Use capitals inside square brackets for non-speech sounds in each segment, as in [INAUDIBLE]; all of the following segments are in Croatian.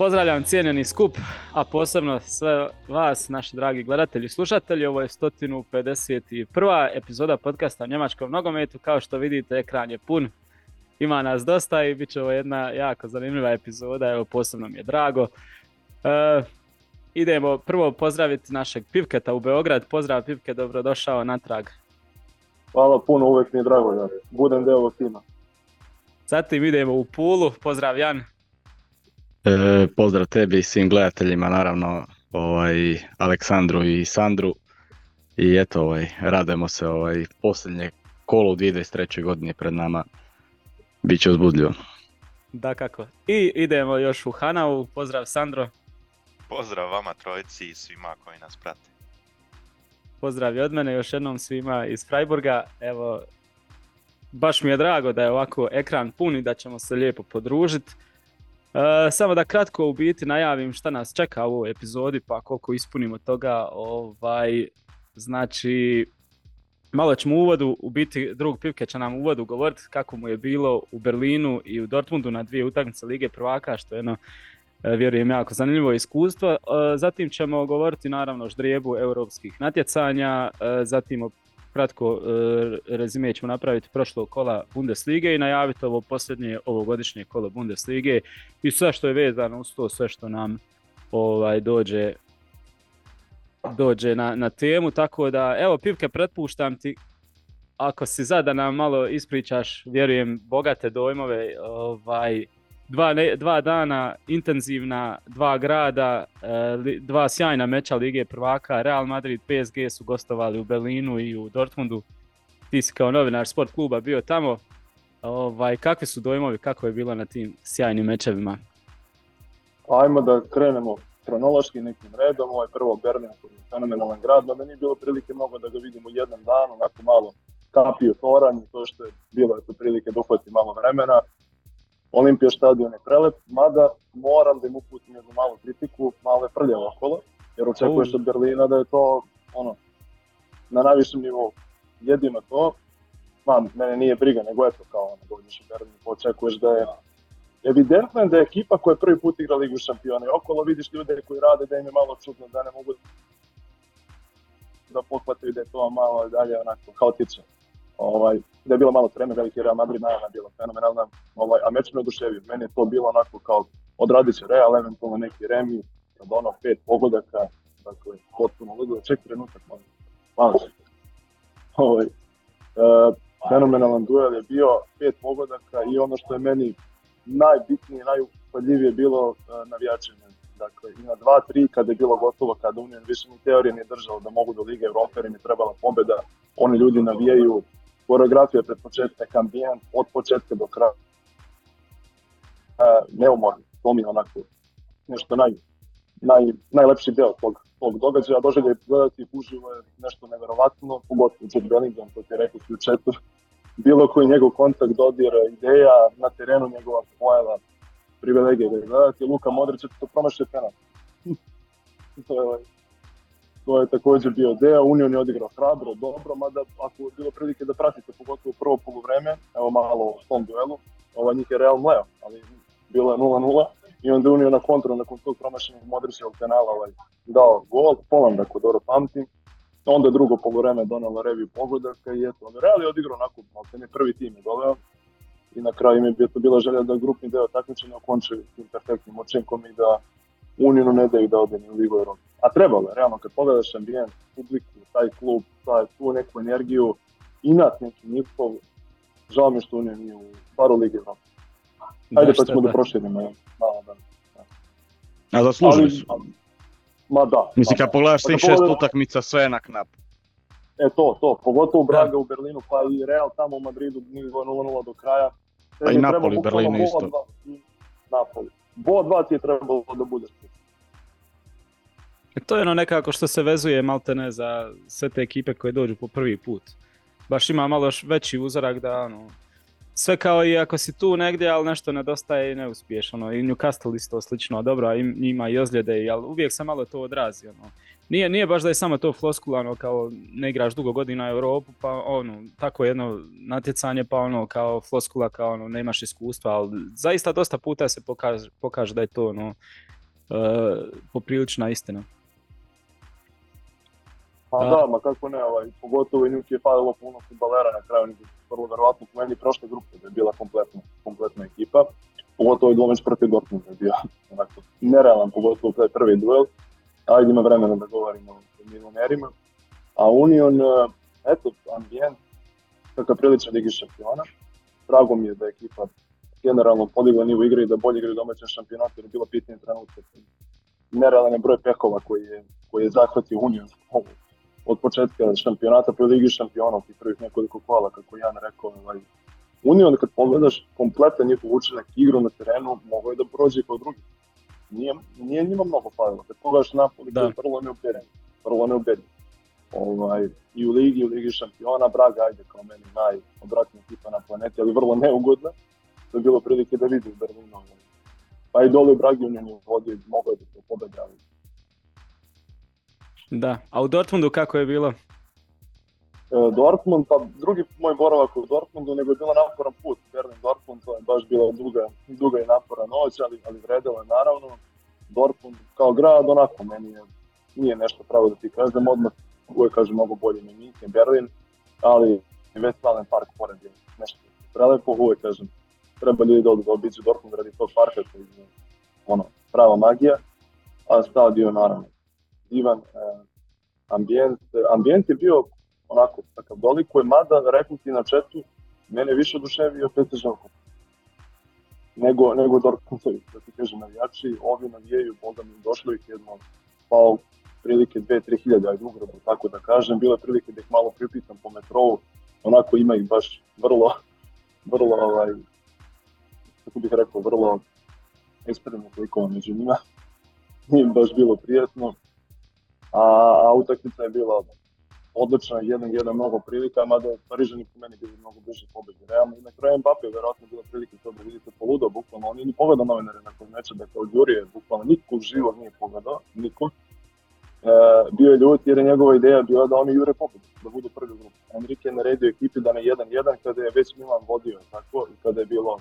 Pozdravljam cijenjeni skup, a posebno sve vas, naši dragi gledatelji i slušatelji. Ovo je 151. epizoda podcasta o njemačkom nogometu. Kao što vidite, ekran je pun. Ima nas dosta i bit će ovo jedna jako zanimljiva epizoda. Evo, posebno mi je drago. E, idemo prvo pozdraviti našeg Pivketa u Beograd. Pozdrav Pivke, dobrodošao natrag. Hvala puno, uvijek mi je drago da budem deo ovog tima. Zatim idemo u Pulu. Pozdrav Jan. E, pozdrav tebi i svim gledateljima, naravno ovaj, Aleksandru i Sandru. I eto, ovaj, radujemo se ovaj, posljednje kolo u 2023. godine pred nama. Biće uzbudljivo. Da kako. I idemo još u Hanavu. Pozdrav Sandro. Pozdrav vama trojici i svima koji nas prate. Pozdrav i od mene još jednom svima iz Freiburga. Evo, baš mi je drago da je ovako ekran pun i da ćemo se lijepo podružiti. E, samo da kratko u biti najavim šta nas čeka u ovoj epizodi, pa koliko ispunimo toga, ovaj, znači, malo ćemo u uvodu, u biti drug Pivke će nam u uvodu govoriti kako mu je bilo u Berlinu i u Dortmundu na dvije utakmice Lige prvaka, što je jedno, e, vjerujem, jako zanimljivo iskustvo. E, zatim ćemo govoriti naravno o ždrijebu europskih natjecanja, zatim o kratko e, rezime ćemo napraviti prošlog kola Bundeslige i najaviti ovo posljednje ovogodišnje kolo Bundeslige. I sve što je vezano uz to, sve što nam ovaj dođe dođe na, na temu, tako da evo Pivke pretpuštam ti. Ako si za da nam malo ispričaš, vjerujem, bogate dojmove ovaj, dva, dva dana intenzivna, dva grada, e, dva sjajna meča Lige prvaka, Real Madrid, PSG su gostovali u Berlinu i u Dortmundu. Ti si kao novinar sport kluba bio tamo. Ovaj, kakvi su dojmovi, kako je bilo na tim sjajnim mečevima? Ajmo da krenemo kronološki nekim redom. Ovo je prvo Berlin, koji je fenomenalan grad, da nije bilo prilike mnogo da ga vidimo u jednom danu, onako malo kapio toranj, to što je bilo je prilike da malo vremena. Olimpija stadion je prelep, mada moram da im uputim jednu malu kritiku, malo je prljavo okolo, jer očekuješ od Berlina da je to ono, na najvišem nivou. Jedino to, ma, mene nije briga, nego eto kao ono, dođeš u Berlin, očekuješ da je evidentno je da je ekipa koja prvi put igra Ligu šampiona i okolo vidiš ljude koji rade da im je malo čudno, da ne mogu da pohvataju da je to malo dalje onako kaotično. Ovaj, da je bilo malo treme, veliki Real Madrid najavna bila fenomenalna, ovaj, a meč me oduševio. Meni je to bilo onako kao odradit će Real, eventualno neki Remi, kad ono pet pogodaka, dakle, potpuno ludo, ček trenutak, malo, malo ovaj, e, fenomenalan duel je bio, pet pogodaka i ono što je meni najbitnije, najupadljivije bilo e, navijačenje. Dakle, i na 2-3 kada je bilo gotovo, kada Union više ni teorije nije držao da mogu do Lige Evrope, jer im je trebala pobjeda, oni ljudi navijaju koreografija pred početak, ambijent od početka do kraja. Uh, neumorno, to mi je onako nešto naj, naj, najlepši deo tog, tog događaja. Doželje gledati uživo je nešto neverovatno, pogotovo Jude Bellingham, to ti je rekao u četu. Bilo koji njegov kontakt, dodir, ideja, na terenu njegova pojava, privilegija da je gledati. Luka Modrić je to promašio penal. [LAUGHS] to je to je također bio deo. Union je odigrao hrabro, dobro, mada ako je bilo prilike da pratite pogotovo prvo poluvreme, evo malo u tom duelu, ovaj njih je Real mleo, ali bilo je 0-0 i onda Union na kontru nakon tog promašenog Modrićevog penala ovaj, dao gol, Poland ako dobro pamtim, onda je drugo poluvreme donalo reviju pogodaka i eto, Real je odigrao onako, ne prvi tim je doveo i na kraju im je to bila želja da grupni deo takmičenja okončaju tim perfektnim učinkom i da Uniju ne daju da ode ni u Ligu. A trebalo je, realno, kad pogledaš ambijent, publiku, taj klub, taj, tu neku energiju, inat neki njihov, žao mi što Unija nije u paru Ligi Evrope. Ajde pa ćemo da proširimo malo da. A zaslužili su. Ma da. Mislim, kad pogledaš svih šest utakmica, sve je na knap. E to, to, pogotovo Braga u Berlinu, pa i Real tamo u Madridu, nije 0-0 do kraja. Pa i Napoli u Berlinu isto. Napoli. Bo 2 ti je trebalo da bude. E, to je ono nekako što se vezuje maltene za sve te ekipe koje dođu po prvi put. Baš ima malo veći uzorak da ono, sve kao i ako si tu negdje, ali nešto nedostaje i ne uspiješ. Ono, I Newcastle isto slično, dobro, ima i ozljede, ali uvijek se malo to odrazi. Ono. nije, nije baš da je samo to floskulano kao ne igraš dugo godina u Europu, pa ono, tako jedno natjecanje, pa ono kao floskula, kao ono, nemaš iskustva, ali zaista dosta puta se pokaže, pokaže da je to ono, uh, poprilična istina. Pa Da. da, ma kako ne, ovaj, pogotovo i njih je falilo puno futbalera na kraju, nego vrlo verovatno po meni prošle grupe da je bila kompletna, kompletna ekipa. Pogotovo je Dlomić protiv Dortmunda je bio [LAUGHS] onako nerealan, pogotovo taj prvi duel. Ajde ima vremena da govorimo o milionerima. A Union, eh, eto, ambijent, kakav priličan ligi šampiona. Drago mi je da je ekipa generalno podigla nivo igre i da bolje igraju domaćem šampionatu, jer je bilo pitanje trenutka. Nerealan je broj pekova koji je, koji je zahvatio Union od početka šampionata i Ligi šampiona tih prvih nekoliko kola, kako Jan rekao, ovaj, Union kad pogledaš kompletan njihov učinak igru na terenu, mogo je da prođe kao drugi. Nije, nije njima mnogo falilo. Kad pogledaš Napoli, Da. je vrlo neubedljiv. Vrlo neubedljiv. Ovaj, I u Ligi, i u Ligi šampiona, Braga, ajde kao meni najodvratnija ekipa na planeti, ali vrlo neugodna. To je bilo prilike da vidi u Berlinu. ovaj. Pa i dole u Bragi Union je vodio, mogao je da to pobeda, ali Da, a u Dortmundu kako je bilo? E, Dortmund, pa drugi moj boravak u Dortmundu, nego je bilo naporan put. Berlin Dortmund, to je baš bila duga, duga i napora noć, ali, ali vredelo je naravno. Dortmund kao grad, onako, meni je, nije nešto pravo da ti kažem, odmah uvijek kažem mnogo bolje ni Minhen, Berlin, ali Westfalen park pored je nešto prelepo, uvijek kažem, treba ljudi da obiđu Dortmund radi tog parka koji je ono, prava magija, a stadion naravno divan, e, ambijent, ambijent je bio onako, takav dolikuje, mada rekao ti na četu, mene je više oduševio PSG Alkmaar. nego, nego Dortmundovi, da ti kažem navijači, ovi navijaju, boga mi došlo ih jedno, pa prilike 2-3 hiljade, ajde ugrubo, tako da kažem, bilo je prilike da ih malo pripitam po metrovu, onako ima ih baš vrlo, vrlo, ovaj, kako bih rekao, vrlo ekstremno koliko među njima, nije baš bilo prijetno, a, a utakmica je bila odlična, jedan jedan mnogo prilika, mada Parižani po meni bili mnogo bliže pobedi. Realno i na kraju Mbappe je verovatno bila prilika to da vidite poludo, bukvalno on nije ni pogledao novinare nakon meča, dakle od Jurije bukvalno niko živo nije pogledao, niko. E, bio je ljut jer je njegova ideja bila da oni jure pobedu, da budu prvi u grupu. Enrique je naredio ekipi da na 1-1 kada je već Milan vodio, tako, i kada je bilo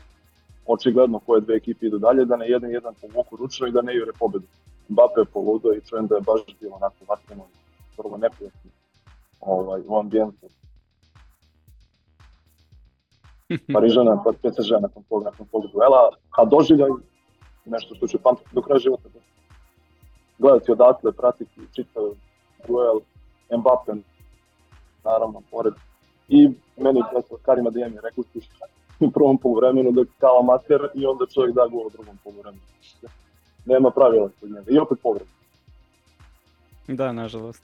očigledno koje dve ekipe idu dalje, da na 1-1 povuku ručno i da ne jure pobedu. Mbappe je poludo i čujem da je baš bilo onako vatreno, vrlo neprijatno ovaj, u ambijentu. [LAUGHS] Parižana kod PSG nakon tog, nakon tog duela, a doživljaj nešto što ću pamtiti do kraja života. Gledati odatle, pratiti čitav duel, Mbappe, naravno, pored. I meni eto, Karima Dijem je rekao u prvom poluvremenu da je kao amater i onda čovjek da gol u drugom poluvremenu. Nema pravila kod njega. I opet povreda. Da, nažalost.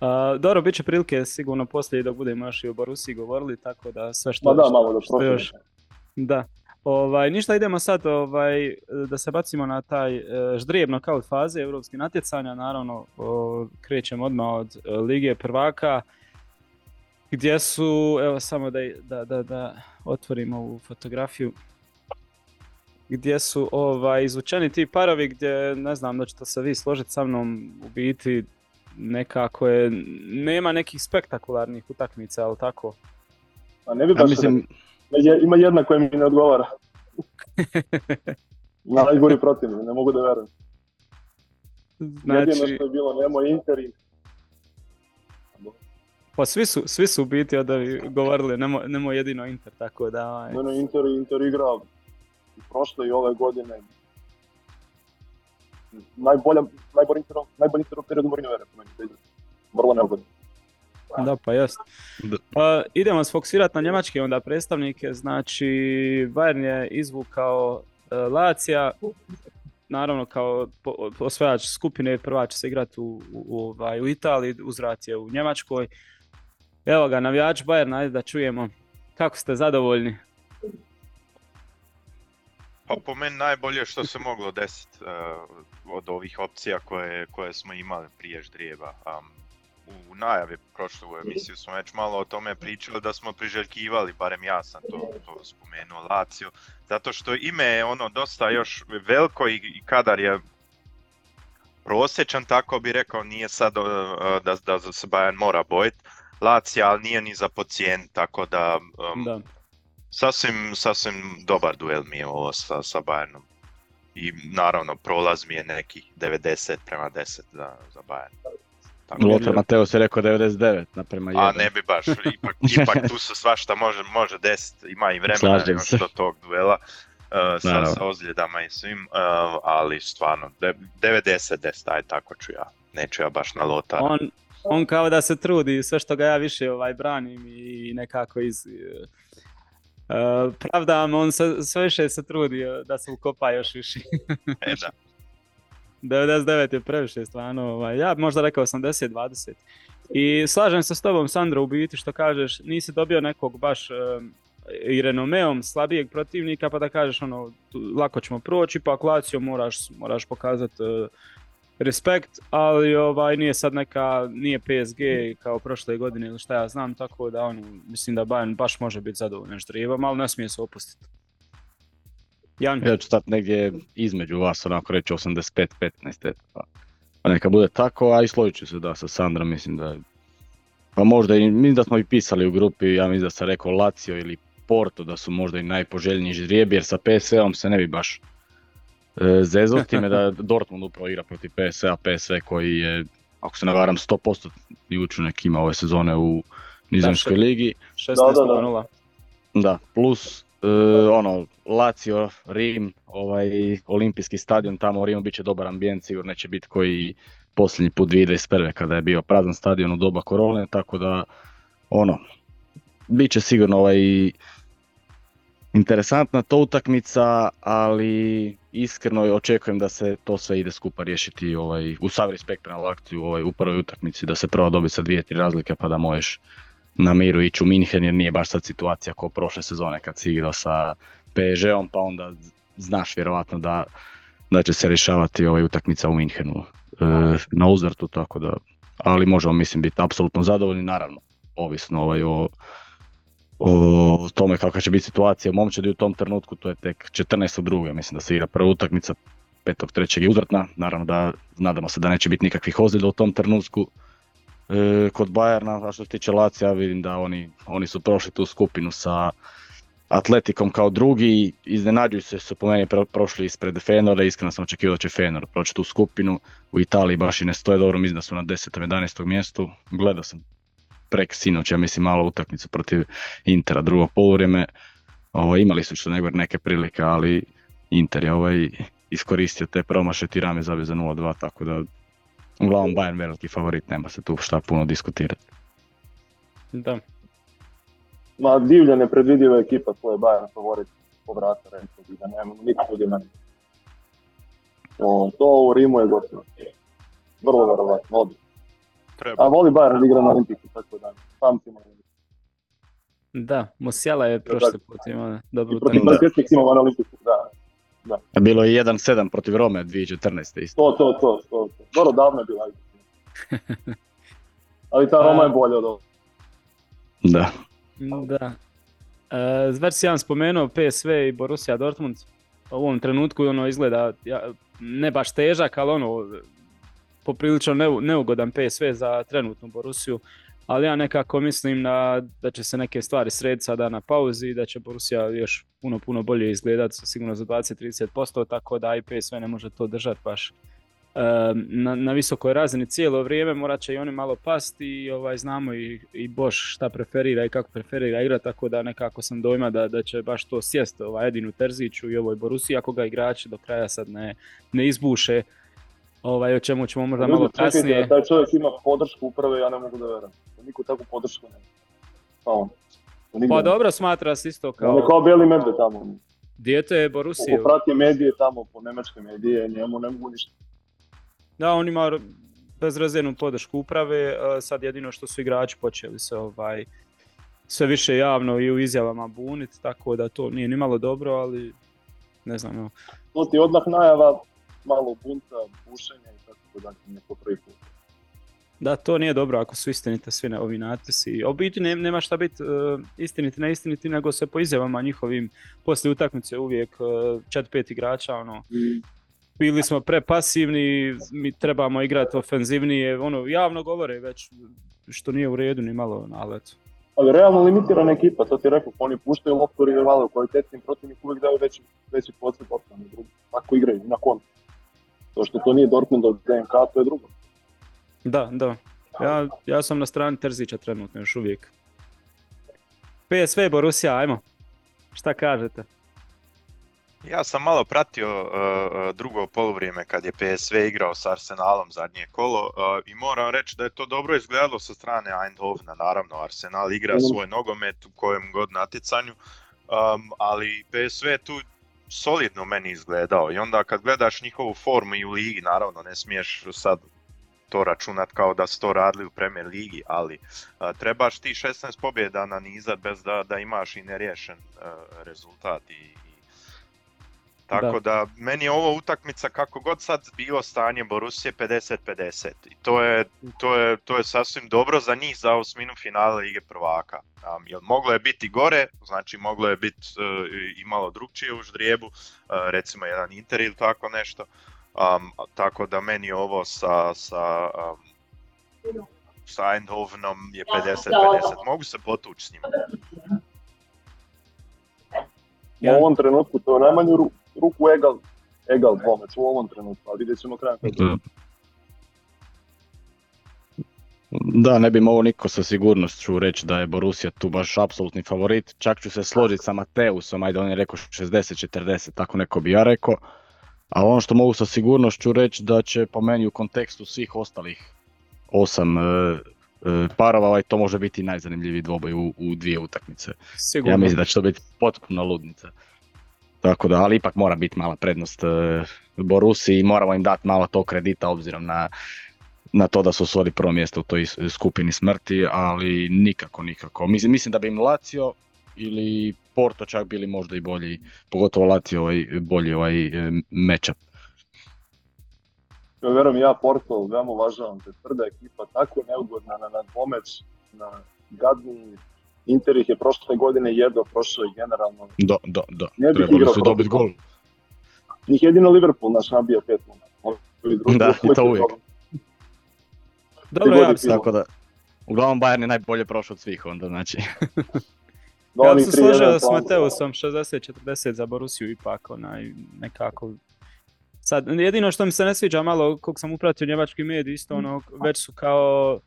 Uh, dobro, bit će prilike sigurno poslije dok budemo još i o Borusiji govorili, tako da sve što, Ma da, što- malo da što još, da. Ovaj, ništa, idemo sad ovaj, da se bacimo na taj e, ždrijeb knockout faze europskih natjecanja, naravno o, krećemo odmah od e, Lige prvaka, gdje su, evo samo da, da, da, da otvorimo ovu fotografiju, gdje su ovaj, izvučeni ti parovi gdje, ne znam da ćete se vi složiti sa mnom, u biti nekako je, nema nekih spektakularnih utakmica, ali tako? A ne bi Ja baš mislim, Je, ima jedna koja mi ne odgovara. [LAUGHS] Najgori protiv, ne mogu da verujem. Jedino Znači, što je bilo Nemo Inter i pa svi su, svi su u biti od ovi govorili, nemo, nemo jedino Inter, tako da... ovaj, Meno Inter, Inter igra i prošle i ove godine. Najbolja, najbolji Inter, najbolji Inter u periodu Mourinho po meni. Vrlo neugodno. Da, pa jest. Pa, idemo sfokusirati na njemačke onda predstavnike, znači Bayern je izvukao e, Lacija, naravno kao osvajač skupine prva će se igrati u, u, u, ovaj, u Italiji, uzvrat je u Njemačkoj. Evo ga, navijač Bayern, ajde da čujemo. Kako ste zadovoljni? Pa po meni najbolje što se moglo desiti od ovih opcija koje, koje smo imali prije ždrijeba. Um, u najavi prošle u emisiju smo već malo o tome pričali da smo priželjkivali, barem ja sam to, to spomenuo, Lazio, zato što ime je ono dosta još veliko i, kadar je prosječan, tako bi rekao, nije sad uh, da, da se Bayern mora bojiti. Lazio, ali nije ni za podcijen, tako da, um, Da. Sasvim, sasvim dobar duel mi je ovo sa, sa Bayernom. I naravno, prolaz mi je neki 90 prema 10 za, za Bayern. Tako, Lothar Mateo se rekao 99 naprema 1. a ne bi baš, ipak, [LAUGHS] ipak tu se svašta može, može desiti, ima i vremena još do tog duela. uh, sa, sa ozljedama i svim, uh, ali stvarno, de- 90-10, aj tako ću ja. Neću ja baš na Lotara. On, on kao da se trudi, sve što ga ja više ovaj, branim i nekako iz... Uh, pravdam, on se, sve više se trudi da se ukopa još više. E, da. [LAUGHS] 99 je previše stvarno, ovaj, ja bi možda rekao 80-20. I slažem se s tobom Sandro u biti što kažeš, nisi dobio nekog baš em, i renomeom slabijeg protivnika pa da kažeš ono tu, lako ćemo proći pa Lazio moraš, moraš pokazati e, respekt, ali ovaj nije sad neka, nije PSG kao prošle godine ili šta ja znam, tako da ono, mislim da Bayern baš može biti zadovoljan ždrijevom, ali ne smije se opustiti. Ja ću stati negdje između vas, onako reći 85-15, eto, pa, pa neka bude tako, a i složit ću se da sa Sandrom, mislim da pa možda i, mislim da smo i pisali u grupi, ja mislim da sam rekao Lazio ili Porto da su možda i najpoželjniji ždrijebi, jer sa PSV-om se ne bi baš zezao, s time da [LAUGHS] Dortmund upravo igra protiv PSV-a, PSV koji je, ako se ne varam, 100% učinak ima ove sezone u Nizozemskoj ligi. 16 Da, da, da. 0. Da, plus e, ono, Lazio, Rim, ovaj olimpijski stadion tamo u Rimu bit će dobar ambijent, sigurno neće biti koji posljednji put 2021. kada je bio prazan stadion u doba korone, tako da ono, bit će sigurno ovaj interesantna to utakmica, ali iskreno očekujem da se to sve ide skupa riješiti ovaj, u sav respekt prema akciju ovaj, u prvoj utakmici, da se prvo dobi sa dvije, tri razlike pa da možeš na miru ići u Minhen jer nije baš sad situacija kao prošle sezone kad si igrao sa PSG-om pa onda znaš vjerovatno da, da će se rješavati ovaj utakmica u Minhenu e, na uzvrtu tako da ali možemo mislim biti apsolutno zadovoljni naravno ovisno ovaj o, o tome kakva će biti situacija momčadi u tom trenutku to je tek 14. druge mislim da se igra prva utakmica 5.3. je uzvratna naravno da nadamo se da neće biti nikakvih ozljeda u tom trenutku E, kod Bayerna, a što se tiče Lacija, vidim da oni, oni su prošli tu skupinu sa Atletikom kao drugi, iznenađuju se su po meni pro- prošli ispred Fenora, iskreno sam očekivao da će Fenor proći tu skupinu, u Italiji baš i ne stoje dobro, mislim da su na 10. 11. mjestu, gledao sam prek sinoć, ja mislim malo utakmicu protiv Intera drugo poluvrijeme, ovo, imali su što nego neke prilike, ali Inter je ovaj iskoristio te promaše tirame zabio za 0-2, tako da Uglavnom Bayern veliki favorit, nema se tu šta puno diskutirati. Da. Ma divlja nepredvidiva ekipa koja je Bayern favorit povrata, rekao da nema nikakvog imena. To, to u Rimu je gotovo. Vrlo verovatno, odlično. Treba. A voli Bayern da igra na Olimpiku, tako da pamtimo. Da, Musiala je prošli put imao protiv utakmicu. Branketnik imamo na Olimpiku, da. Bilo je 1-7 protiv Rome 2014. isto. To, to, to, to. to. Dobro, davno je bila. [LAUGHS] Ali ta Roma je bolja od ovog. Da. Da. E, već si ja spomenuo PSV i Borussia Dortmund. U ovom trenutku ono izgleda ja, ne baš težak, ali ono poprilično neu- neugodan PSV za trenutnu Borussiju. Ali ja nekako mislim da, da će se neke stvari srediti sada na pauzi i da će Borussia još puno, puno bolje izgledati, sigurno za 20-30%, tako da i PSV ne može to držati baš na, na visokoj razini cijelo vrijeme, morat će i oni malo pasti i ovaj, znamo i, i Boš šta preferira i kako preferira igra, tako da nekako sam dojma da, da će baš to sjest ovaj, Edinu Terziću i ovoj Borusiji, ako ga igrači do kraja sad ne, ne izbuše, ovaj, o čemu ćemo možda malo Ljudi, čekajte, kasnije. Taj čovjek ima podršku uprave, ja ne mogu da verujem. Niko takvu podršku nema. Pa on. Nigdje Pa dobro smatra se isto On je kao kao bijeli medved tamo. dijete je Borusije. Ko prati medije tamo, po nemačke medije, njemu ne mogu ništa. Da, on ima bezrezervnu podršku uprave, sad jedino što su igrači počeli se ovaj sve više javno i u izjavama buniti, tako da to nije ni malo dobro, ali ne znam, evo. To ti odmah najava malo bunta, bušenja i tako da neko prvi put. Da, to nije dobro ako su istinite svi na ovi natpisi. U biti ne- nema šta biti uh, istiniti, neistiniti, nego se po izjavama njihovim poslije utakmice uvijek uh, čet pet igrača ono, bili smo prepasivni, mi trebamo igrati ofenzivnije, ono, javno govore već, što nije u redu ni malo, ali eto. Ali realno limitirana ekipa, to ti rekao, oni puštaju loptu rivale u kvalitetnim protivnik uvijek daju veći, veći podsjet loptama drugo. Tako igraju, na kontu. To što to nije Dortmund od DNK, to je drugo. Da, da. Ja, ja sam na strani Terzića trenutno još uvijek. PSV Borussia, ajmo. Šta kažete? Ja sam malo pratio uh, uh, drugo poluvrijeme kad je PSV igrao s Arsenalom zadnje kolo uh, i moram reći da je to dobro izgledalo sa strane Eindhovena. Naravno, Arsenal igra svoj nogomet u kojem god natjecanju, um, ali PSV je tu solidno meni izgledao. I onda kad gledaš njihovu formu i u ligi, naravno ne smiješ sad to računat kao da su to radili u Premier ligi, ali a, trebaš ti 16 pobjeda na nizat bez da, da imaš i neriješen a, rezultat i, i tako da. da. meni je ovo utakmica kako god sad bilo stanje Borusije 50-50 i to je, to, je, to je sasvim dobro za njih za osminu finale Lige prvaka. Um, jer moglo je biti gore, znači moglo je biti uh, i malo drugčije u ždrijebu, uh, recimo jedan Inter ili tako nešto. Um, tako da meni ovo sa, sa, um, sa Eindhovenom je 50-50. Mogu se potući s njima. U ovom trenutku to je najmanju ru, ruku egal, egal dvomec u ovom trenutku, ali vidjet ćemo krajem. Da. Da, ne bi mogao niko sa sigurnošću reći da je Borussia tu baš apsolutni favorit. Čak ću se složiti sa Mateusom, ajde on je rekao 60-40, tako neko bi ja rekao. A ono što mogu sa sigurnošću reći da će po meni u kontekstu svih ostalih osam e, e, parova ovaj, to može biti najzanimljiviji dvoboj u, u dvije utakmice. Sigurno. Ja mislim da će to biti potpuno ludnica. Tako da, ali ipak mora biti mala prednost e, Borusi i moramo im dati malo tog kredita obzirom na, na to da su osvojili prvo mjesto u toj skupini smrti, ali nikako, nikako. Mislim, mislim da bi im Lazio ili Porto čak bili možda i bolji, pogotovo Lazio ovaj, bolji ovaj matchup. Ja vjerujem ja Porto, veoma uvažavam te tvrda ekipa, tako neugodna na, na dvomeć, na gadni Inter ih je prošle godine jedno prošao i generalno. Da, da, da. Ne Trebali su dobiti gol. Njih jedino Liverpool naš nabija pet Da, i to uvijek. Dobro, ja Tako da, uglavnom Bayern je najbolje prošao od svih onda, znači. [LAUGHS] Da, ja sam složio s Mateusom 60-40 za Borusiju ipak onaj nekako Sad, jedino što mi se ne sviđa malo, koliko sam upratio njemački medij, isto ono, već su kao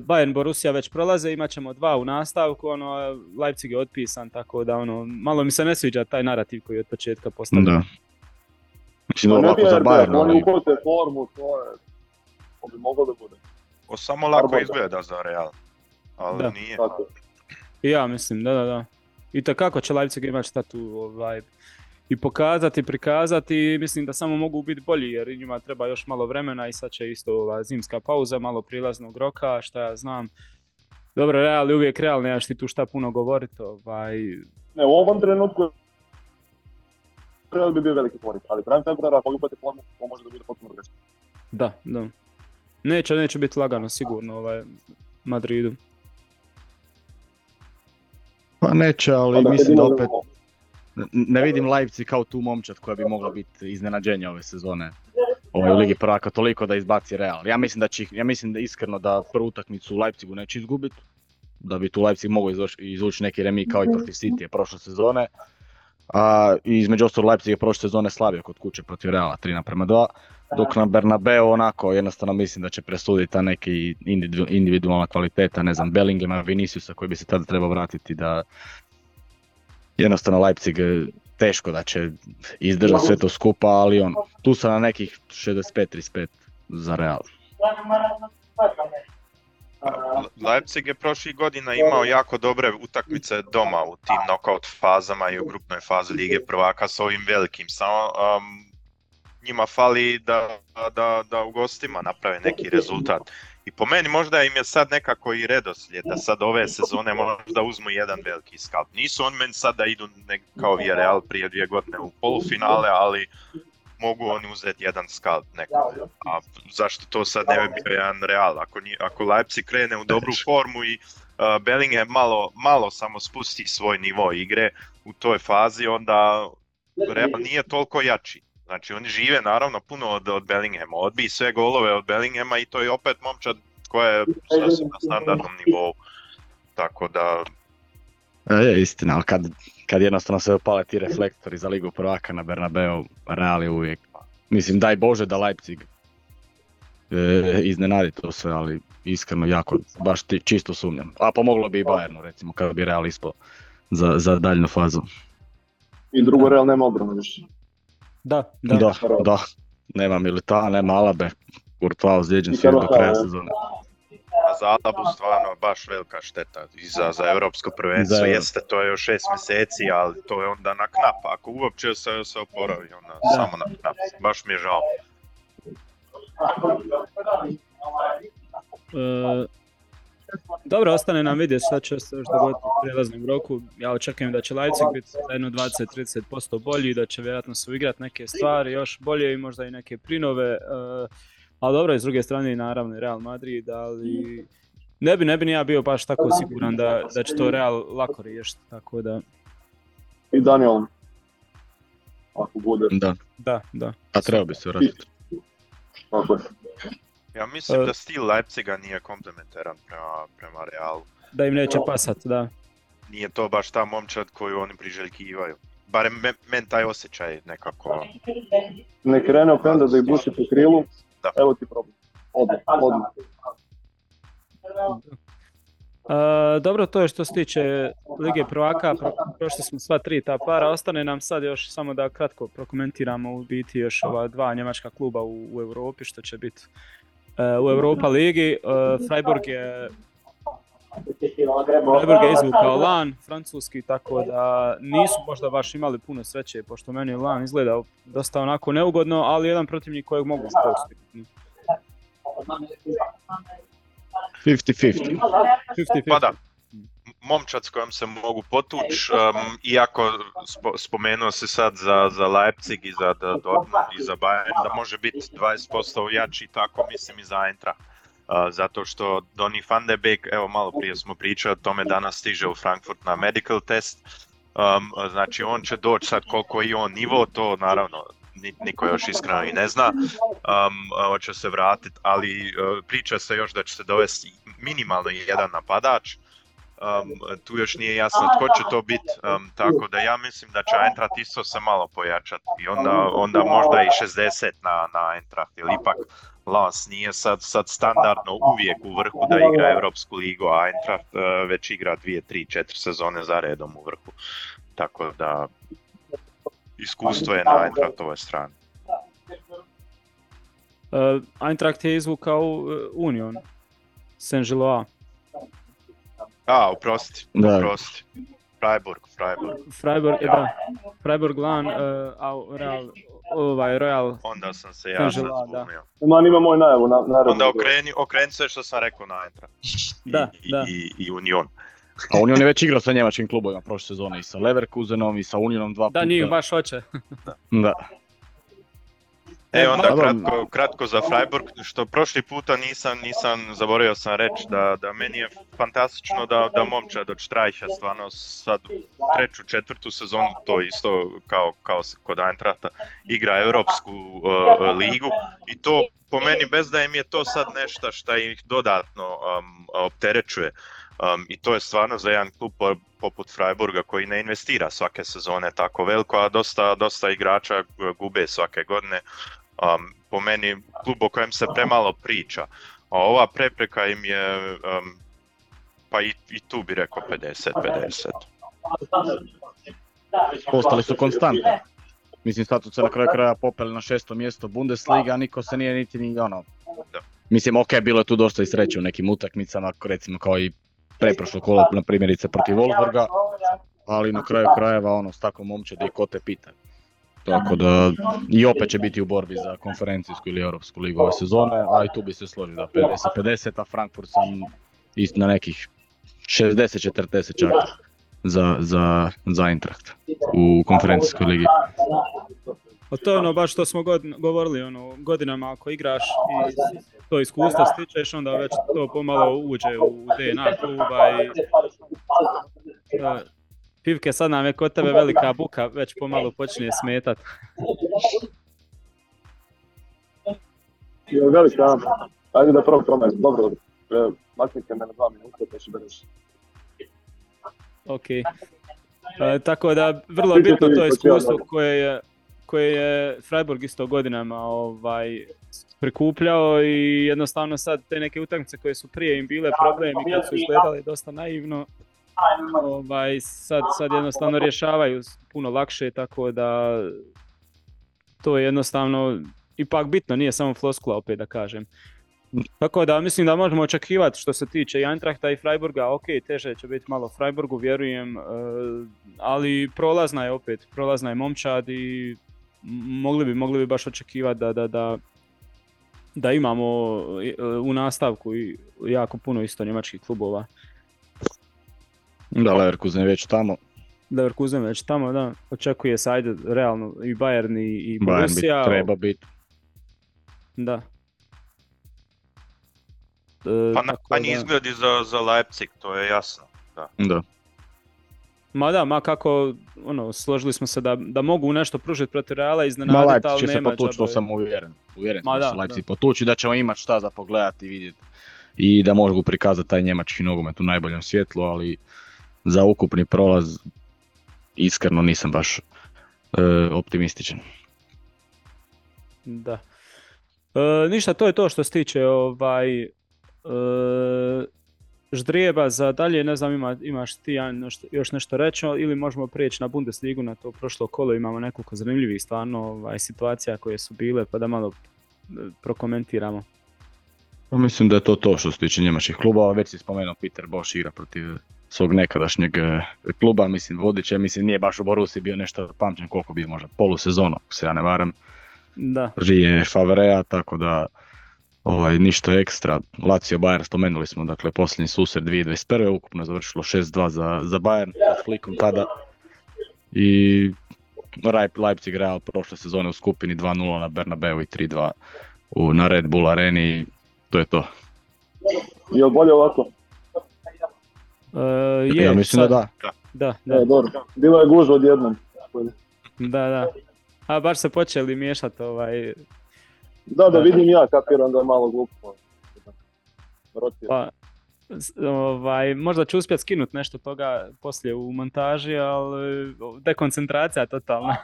Bayern Borussia već prolaze, imat ćemo dva u nastavku, ono, Leipzig je otpisan, tako da ono, malo mi se ne sviđa taj narativ koji je od početka postavljen. Da. Mislim, ovako za Bayern. Oni ukote formu, to je, to bi moglo da bude. O, samo lako izgleda za Real, ali da. nije. Tako. Ja mislim, da, da, da. I kako će Leipzig imati šta tu ovaj, i pokazati, prikazati, mislim da samo mogu biti bolji jer njima treba još malo vremena i sad će isto ova zimska pauza, malo prilaznog roka, šta ja znam. Dobro, Real je uvijek Real, nemaš ti tu šta puno govoriti. Ovaj... Ne, u ovom trenutku Real bi bio veliki favorit, ali krajem februara ako upate formu, to može da bude potpuno drugačije. Da, da. Neće, neće biti lagano sigurno ovaj Madridu. Pa neće, ali pa mislim da opet ne vidim Leipzig kao tu momčad koja bi mogla biti iznenađenje ove sezone ovaj, u Ligi prvaka toliko da izbaci Real. Ja mislim da će, ja mislim da iskreno da prvu utakmicu u Leipzigu neće izgubiti, da bi tu Leipzig mogao izvući neki remi kao i protiv City prošle sezone. A, I između ostalog Leipzig je prošle sezone slabio kod kuće protiv Reala 3 naprema 2, dok na Bernabeu onako jednostavno mislim da će presuditi ta neki individualna kvaliteta, ne znam, Bellingema, Viniciusa koji bi se tada trebao vratiti da, jednostavno Leipzig e, teško da će izdržati sve to skupa, ali on, tu sam na nekih 65-35 za Real. Leipzig je prošlih godina imao jako dobre utakmice doma u tim knockout fazama i u grupnoj fazi Lige prvaka s ovim velikim. Samo um, njima fali da, da, da u gostima naprave neki rezultat. I po meni možda im je sad nekako i redoslijed da sad ove sezone možda uzmu jedan veliki skalp. Nisu on meni sad da idu nek, kao Real prije dvije godine u polufinale, ali mogu oni uzeti jedan skalp neko. A zašto to sad ne bi bio jedan Real? Ako, ako Leipzig krene u dobru formu i uh, Bellingham malo, malo samo spusti svoj nivo igre u toj fazi, onda Real nije toliko jači Znači oni žive naravno puno od, od Bellinghama, odbij sve golove od Bellinghama i to je opet momčad koja je sasvim na standardnom nivou. Tako da, E, je istina, ali kad, kad jednostavno se opale ti reflektori za ligu prvaka na Bernabeu, Real je uvijek, mislim daj Bože da Leipzig e, iznenadi to sve, ali iskreno jako, baš ti, čisto sumnjam. A pomoglo bi i Bayernu recimo, kad bi Real ispao za, za daljnu fazu. I drugo, Real nema obranu više. Da, da. Da, da. Nema Milita, nema Alabe, Courtois ozlijeđen sve do kraja ne? sezone. a za Alabu stvarno baš velika šteta i za, za europsko prvenstvo. Da. Jeste, to je još šest mjeseci, ali to je onda na knap. Ako uopće se, se oporavi, onda Da. samo na knap. Baš mi je žao. E, dobro, ostane nam vidjeti šta će se još dogoditi u prijelaznom roku. Ja očekujem da će Leipzig biti za jedno 20-30% bolji, da će vjerojatno se uigrati neke stvari još bolje i možda i neke prinove. e, ali dobro, i s druge strane i naravno i Real Madrid, ali ne bi, ne bi ni ja bio baš tako siguran da, da će to Real lako riješiti, tako da, I Daniel. Ako bude, Da, da, da. a trebao bi se vratiti. tako je. Ja mislim E. da stil Leipziga nije komplementaran prema, prema Realu. Da im neće pasat, da. Nije to baš ta momčad koju oni priželjkivaju. Barem me, men taj osjećaj nekako. Ne krene Openda da ih buši po krilu, Da. evo ti problem. Odmah, odmah. E, dobro, to je što se tiče Lige prvaka, pro- prošli smo sva tri ta para, ostane nam sad još samo da kratko prokomentiramo u biti još ova dva njemačka kluba u, u Europi što će biti u Europa ligi. E, Freiburg je Freiburg je izvukao LAN, francuski, tako da nisu možda baš imali puno sreće, pošto meni je LAN izgledao dosta onako neugodno, ali jedan protivnik kojeg mogu spustiti. 50-50. 50-50. Pa da, momčad s kojom se mogu potuć, um, iako spo, spomenuo se sad za, za Leipzig i za Dortmund i za Bayern da može biti 20% jači, tako mislim i za Eintracht. Uh, zato što Donny van de Beek, evo malo prije smo pričali o tome, danas stiže u Frankfurt na medical test, um, znači on će doći sad koliko i on nivo, to naravno ni- niko još iskreno i ne zna, um, hoće se vratiti, ali uh, priča se još da će se dovesti minimalno jedan napadač, um, tu još nije jasno tko će to biti, um, tako da ja mislim da će Eintracht isto se malo pojačati i onda, onda možda i 60 na, na Eintracht, jer ipak Lens nije sad, sad standardno uvijek u vrhu da igra Europsku ligu, a Eintracht uh, već igra 2, 3, 4 sezone za redom u vrhu. Tako da iskustvo je na Eintrachtovoj strani. E, Eintracht je izvukao e, Union, Saint-Gillois. A, oprosti, Da. oprosti. Freiburg, Freiburg. Freiburg, da, Freiburg LAN, e, a Real, ovaj Royal, Onda sam se ja zbunio. Man ima moj najavu na, narednu. Onda okreni, okreni sve što sam rekao na Da, i, da. I, i Union. A on je već igrao sa njemačkim klubovima prošle sezone i sa Leverkusenom i sa Unionom dva puta. da njih baš hoće. Da. [LAUGHS] E, onda Dobro. kratko, kratko za Freiburg, što prošli puta nisam, nisam zaboravio sam reći da, da meni je fantastično da, da momčad od Štrajša stvarno sad treću, četvrtu sezonu, to isto kao, kao kod Eintrachta, igra Europsku uh, ligu i to po meni bez da im je to sad nešto što ih dodatno um, opterećuje. Um, I to je stvarno za jedan klub po- poput Freiburga koji ne investira svake sezone tako veliko, a dosta, dosta igrača gube svake godine. Um, po meni klub o kojem se premalo priča. A ova prepreka im je, um, pa i, i tu bi rekao 50-50. Ostali su konstantni. Mislim, sad su se na kraju kraja popeli na šesto mjesto Bundesliga, a niko se nije niti ni ono... Da. Mislim, ok, bilo je tu dosta i sreće u nekim utakmicama, recimo kao i preprošlo kolo, na primjerice protiv Wolfsburga, ali na kraju krajeva ono, s takvom momčadi ko te pita. Tako da i opet će biti u borbi za konferencijsku ili europsku ligu ove sezone, a i tu bi se složio da 50-50, a Frankfurt sam ist na nekih 60-40 čak za, za, za Eintracht u konferencijskoj ligi. A to je ono baš što smo god, govorili, ono, godinama ako igraš i to iskustvo stičeš, onda već to pomalo uđe u DNA kluba i e, Pivke, sad nam je kod tebe velika buka, već pomalo počinje smetat. Je velika? Ajde da prvo promajem. Dobro. E, Maknite me na dva minuta, pa ću reći. Ok. E, tako da, vrlo bitno to iskustvo koje je, koje je Freiburg isto godinama ovaj, prikupljao i jednostavno sad te neke utakmice koje su prije im bile problemi, kad su izgledale dosta naivno, ovaj, sad, sad jednostavno rješavaju puno lakše, tako da to je jednostavno ipak bitno, nije samo floskula opet da kažem. Tako da mislim da možemo očekivati što se tiče i Eintrachta i Freiburga, ok, teže će biti malo Freiburgu, vjerujem, e, ali prolazna je opet, prolazna je momčad i mogli bi, mogli bi baš očekivati da, da, da, da imamo e, u nastavku jako puno isto njemačkih klubova. Da, Leverkusen je već tamo. Leverkusen već tamo, da, očekuje se, ajde, realno, i Bayern i, i Bayern bi Borussia. treba biti. Da. E, Pa najmanji da- izgledi za, za Leipzig, to je jasno. Da. Ma da, ma kako, ono, složili smo se da, da mogu nešto pružiti protiv Reala, Ma iznenaditi, Leipzig ali će se nema potući, to sam uvjeren. Uvjeren Ma da, da, će Leipzig da. potući, da ćemo imati šta za pogledati i vidjeti. I da mogu prikazati taj njemački nogomet u najboljem svjetlu, ali za ukupni prolaz iskreno nisam baš e, optimističan. Da. E, ništa, to je to što se tiče ovaj, e, ždrijeba za dalje, ne znam ima, imaš ti još nešto reći ili možemo prijeći na Bundesligu, na to prošlo kolo imamo nekoliko zanimljivih stvarno ovaj, situacija koje su bile pa da malo e, prokomentiramo. Pa mislim da je to to što se tiče njemačkih klubova, već si spomenuo Peter Bosch igra protiv svog nekadašnjeg e, kluba, mislim vodiće, mislim nije baš u Borusi bio nešto pamćen koliko bio možda polusezonu, ako se ja ne varam, Da, prije Favrea, tako da ovaj, ništa ekstra. Lazio Bayern spomenuli smo, dakle posljednji susret 2021. ukupno završilo 6-2 za, za Bayern, pod flikom tada. I Leip- Leipzig Real prošle sezone u skupini 2-0 na Bernabeu i 3-2 u, na Red Bull areni. To je to. Jel bolje ovako? E, je, ja mislim sad- da da. Da, Da. da, dobro. Bilo je gužva odjednom. da, da. A baš se počeli miješati ovaj, Da, da vidim ja, kapiram da je malo glupo. Pa, ovaj, možda ću uspjeti skinuti nešto toga poslije u montaži, ali o, dekoncentracija totalna,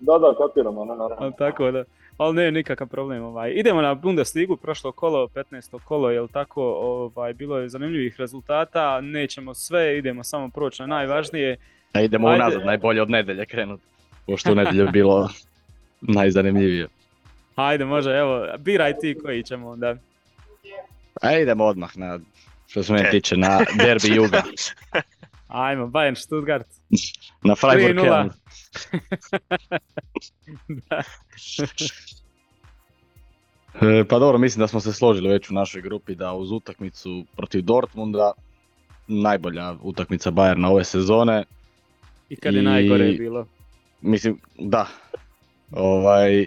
Da, da, kapiram, ono naravno. tako da, ali ne nikakav problem. Ovaj. Idemo na Bundesligu, prošlo kolo, 15. kolo, jel tako, ovaj, bilo je zanimljivih rezultata, nećemo sve, idemo samo proći na najvažnije. A idemo Ajde. unazad, najbolje od nedelje krenut. Pošto u nedjelju je bilo [LAUGHS] najzanimljivije. Hajde, može, evo, biraj ti koji ćemo onda. A idemo odmah na, što se mene E. tiče, na derbi Juga. [LAUGHS] Ajmo, Bayern Stuttgart. [LAUGHS] Na Freiburg 3:0. Köln. Da. E, Pa dobro, mislim da smo se složili već u našoj grupi da uz utakmicu protiv Dortmunda najbolja utakmica Bayerna ove sezone. I kad je I- najgore bilo. Mislim, da. Ovaj,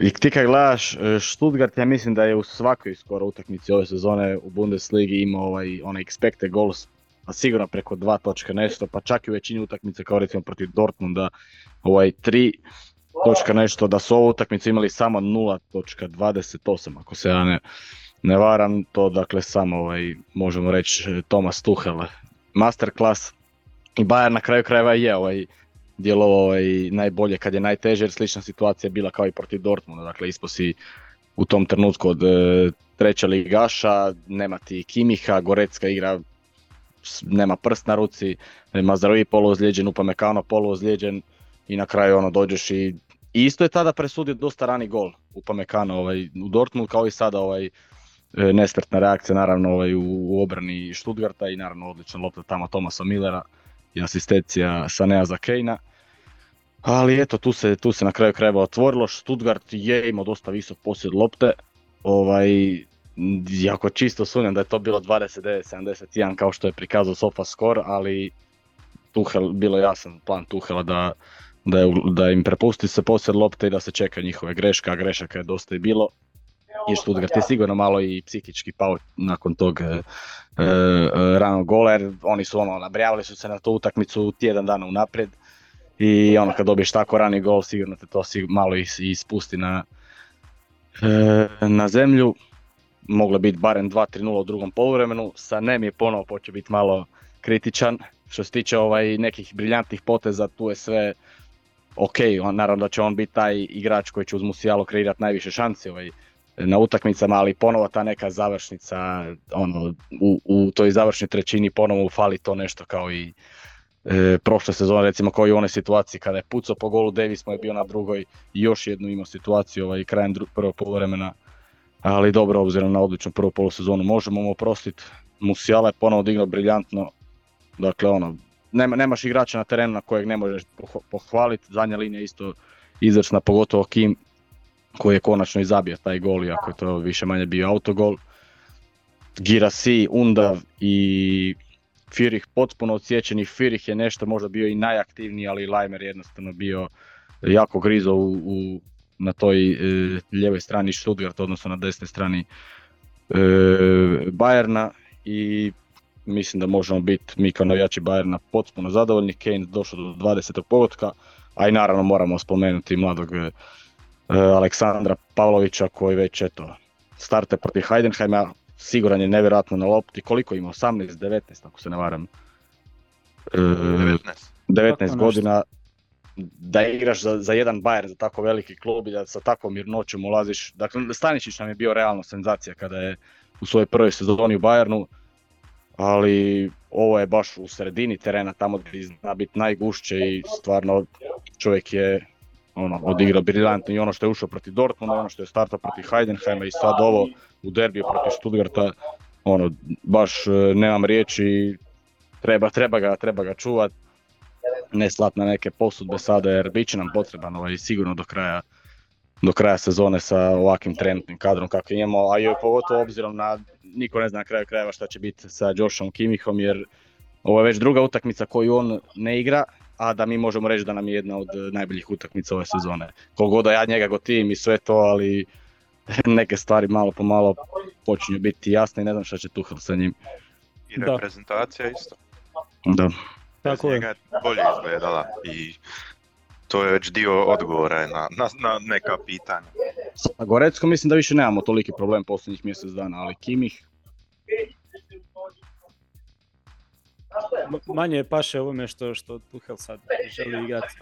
I ti kad gledaš e, Stuttgart, ja mislim da je u svakoj skoro utakmici ove sezone u Bundesligi imao ovaj, onaj expected goals, a sigurno preko dva točka nešto, pa čak i u većini utakmice kao recimo protiv Dortmunda, ovaj, tri točka nešto, da su ovu utakmicu imali samo 0.28, ako se ja ne, ne varam, to dakle samo ovaj, možemo reći e, Thomas Tuchel, masterclass, i Bayern na kraju krajeva je ovaj, djelovao ovaj, najbolje kad je najteže, jer slična situacija je bila kao i protiv Dortmunda, dakle ispo si u tom trenutku od e, treća ligaša, nema ti Kimiha, Gorecka igra, nema prst na ruci, Mazraoui poluozlijeđen, Upamecano poluozlijeđen i na kraju ono dođeš i i isto je tada presudio dosta rani gol Upamecano ovaj, u Dortmund kao i sada ovaj, e, nesretna reakcija naravno ovaj, u, u obrani Stuttgarta i naravno odlična lopta tamo Tomasa Millera i asistencija Sanea za Kejna. Ali eto, tu se, tu se na kraju krajeva otvorilo, Stuttgart je imao dosta visok posjed lopte, ovaj, jako čisto sumnjam da je to bilo 29-71 kao što je prikazao Sofa Score, ali Tuhel, bilo jasan plan Tuhela da, da, da im prepusti se posjed lopte i da se čeka njihove greške, a grešaka je dosta i bilo. I Stuttgart je sigurno malo i psihički pao nakon tog e, e, ranog gola, jer oni su ono, nabrijavali su se na tu utakmicu tjedan dana unaprijed i ono kad dobiješ tako rani gol sigurno te to sig- malo i ispusti na, E, na zemlju moglo biti barem 2-3-0 u drugom poluvremenu. Sa je ponovo počeo biti malo kritičan. Što se tiče ovaj, nekih briljantnih poteza, tu je sve ok. On, naravno da će on biti taj igrač koji će uz Musialo kreirati najviše šansi ovaj, na utakmicama, ali ponovo ta neka završnica, ono, u, u toj završnoj trećini ponovo fali to nešto kao i e, prošle sezone, recimo kao i u onoj situaciji kada je pucao po golu, Davis mu je bio na drugoj i još jednu imao situaciju ovaj, krajem dru- prvog poluvremena. Ali dobro, obzirom na odličnu prvu polusezonu, možemo mu oprostiti. Musiala je ponovo dignuo briljantno. Dakle, ono, nema, nemaš igrača na terenu na kojeg ne možeš poh- pohvaliti. Zadnja linija isto izvrsna, pogotovo Kim koji je konačno i zabio taj gol, iako je to više manje bio autogol. Girasi, Undav i Firih potpuno odsječeni. Firih je nešto možda bio i najaktivniji, ali Lajmer jednostavno bio jako grizo u, u na toj e, lijevoj strani Stuttgart, odnosno na desnoj strani e, Bayerna i mislim da možemo biti mi kao navijači Bayerna potpuno zadovoljni. Kane došao do 20. pogotka, a i naravno moramo spomenuti mladog e, Aleksandra Pavlovića koji već eto starte protiv Heidenheima, siguran je nevjerojatno na lopti, koliko ima, 18, 19 ako se ne varam. E, 19. 19 nešto. godina da igraš za, za jedan Bayern, za tako veliki klub i da sa takvom mirnoćom ulaziš. Dakle, Staničić nam je bio realno senzacija kada je u svojoj prvoj sezoni u Bayernu, ali ovo je baš u sredini terena, tamo gdje zna biti najgušće i stvarno čovjek je ono, odigrao briljantno i ono što je ušao protiv Dortmunda, ono što je startao protiv Heidenheima i sad ovo u derbiju protiv Stuttgarta, ono, baš e, nemam riječi, treba, treba ga, treba ga čuvat, ne slat na neke posudbe sada jer bit će nam potreban ovaj, sigurno do kraja do kraja sezone sa ovakvim trenutnim kadrom kako imamo, a i pogotovo obzirom na niko ne zna na kraju krajeva šta će biti sa Joshom Kimihom jer ovo je već druga utakmica koju on ne igra, a da mi možemo reći da nam je jedna od najboljih utakmica ove sezone. Koliko da ja njega gotivim i sve to, ali [LAUGHS] neke stvari malo po malo počinju biti jasne i ne znam šta će Tuchel sa njim. I Da. reprezentacija isto. Da. Tako njega je bolje izgledala i to je već dio odgovora na, na, na neka pitanja. A Gorecko mislim da više nemamo toliki problem posljednjih mjesec dana, ali Kimih, Manje paše ovome što, što Tuchel sad želi igrati.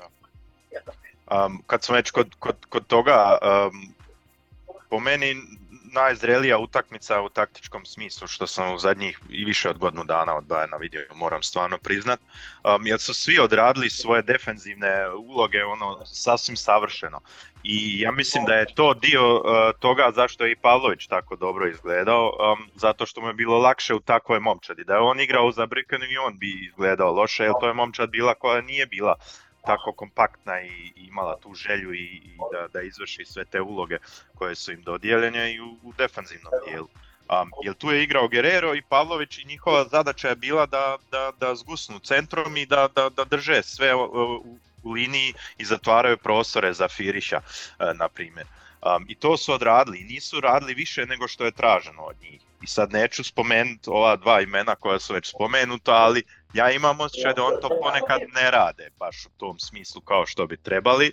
Um, kad smo već kod, kod, kod toga, um, po meni najzrelija utakmica u taktičkom smislu što sam u zadnjih i više od godinu dana od Bayerna vidio, moram stvarno priznat, um, jer su svi odradili svoje defenzivne uloge ono sasvim savršeno. I ja mislim da je to dio uh, toga zašto je i Pavlović tako dobro izgledao, um, zato što mu je bilo lakše u takvoj momčadi. Da je on igrao u Zabrikenu i on bi izgledao loše, jer to je momčad bila koja nije bila tako kompaktna i imala tu želju i, i da, da izvrši sve te uloge koje su im dodijeljene i u, u defanzivnom dijelu. Um, jer tu je igrao Guerrero i Pavlović i njihova zadaća je bila da, da, da zgusnu centrom i da, da, da drže sve u liniji i zatvaraju prostore za Firiša, e, na primjer. Um, I to su odradili i nisu radili više nego što je traženo od njih. I sad neću spomenuti ova dva imena koja su već spomenuta, ali ja imam osjećaj da on to ponekad ne rade baš u tom smislu kao što bi trebali.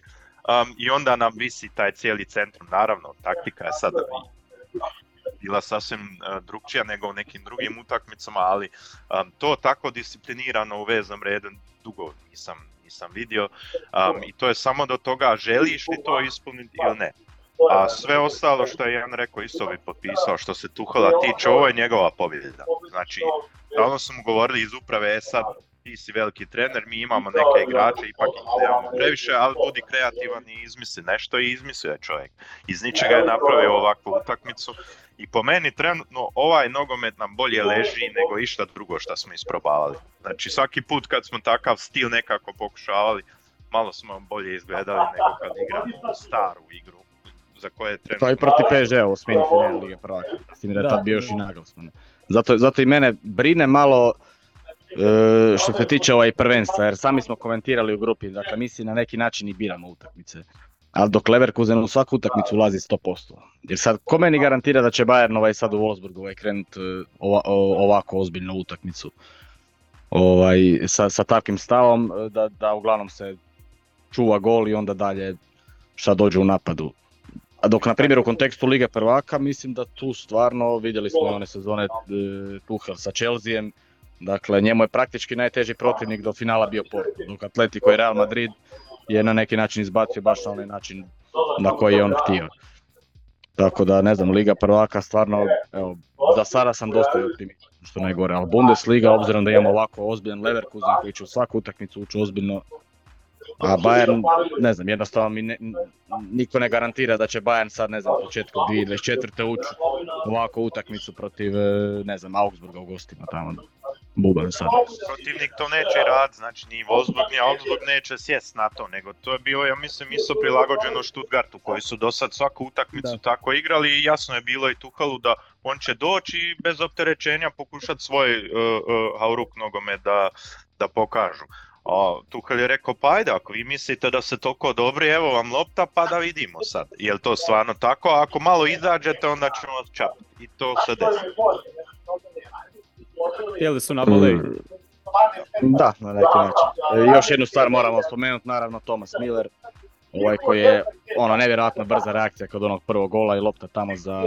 Um, I onda nam visi taj cijeli centrum. Naravno, taktika je sad bila sasvim uh, drugčija nego u nekim drugim utakmicama, ali um, to tako disciplinirano u veznom redu dugo nisam, nisam vidio. Um, I to je samo do toga želiš li to ispuniti ili ne. A sve ostalo što je Jan rekao isto bi potpisao što se Tuhela tiče, ovo je njegova pobjeda. Znači, su mu govorili iz uprave, e sad ti si veliki trener, mi imamo neke igrače, ipak ih nemamo previše, ali budi kreativan i izmisli nešto i izmislio je čovjek. Iz ničega je napravio ovakvu utakmicu i po meni trenutno ovaj nogomet nam bolje leži nego išta drugo što smo isprobavali. Znači svaki put kad smo takav stil nekako pokušavali, malo smo bolje izgledali nego kad igramo staru igru za koje je trenutno... to i protiv PSG u osmini finale Lige prvaka. S tim da je tad bio još i Nagelsmann. Zato, zato i mene brine malo e, što se tiče ovaj prvenstva, jer sami smo komentirali u grupi, dakle mi si na neki način i biramo utakmice. Ali dok Leverkusen u svaku utakmicu ulazi 100%. Jer sad, ko meni garantira da će Bayern ovaj sad u Wolfsburgu ovaj krenut e, ova, ovako ozbiljnu utakmicu? Ovaj, sa, sa takvim stavom e, da, da uglavnom se čuva gol i onda dalje šta dođe u napadu. A dok na primjer u kontekstu Lige prvaka mislim da tu stvarno vidjeli smo one sezone e, Tuchel sa Chelseaem, dakle njemu je praktički najteži protivnik do finala bio Porto, dok Atletico i Real Madrid je na neki način izbacio baš na onaj način na koji je on htio. Tako da ne znam, Liga prvaka stvarno, evo, za sada sam dosta optimističan što najgore, ali Bundesliga obzirom da imamo ovako ozbiljan Leverkusen koji će u svaku utakmicu ući ozbiljno, a Bayern, ne znam, jednostavno mi ne, niko ne garantira da će Bayern sad, ne znam, početku 2024. ući u ovakvu utakmicu protiv, e, ne znam, Augsburga u gostima tamo. Buban sad. protivnik to neće rad, znači ni Wolfsburg ni Augsburg neće sjest na to, nego to je bilo, ja mislim, isto prilagođeno Stuttgartu, koji su do sad svaku utakmicu Da. tako igrali i jasno je bilo i Tuhalu da on će doći i bez opterećenja pokušati svoj uh, uh, Hauruk nogomet da, da pokažu. A Tuhel je rekao, pa ajde, ako vi mislite da ste toliko dobri, evo vam lopta, pa da vidimo sad. Je li to stvarno tako? A ako malo izađete, onda ćemo vas čapati. I to se desi. Htjeli su na volej. Mm, Da, na neki način. E, još jednu stvar moramo spomenuti, naravno Thomas Miller, ovaj koji je ono nevjerojatno brza reakcija kod onog prvog gola i lopta tamo za,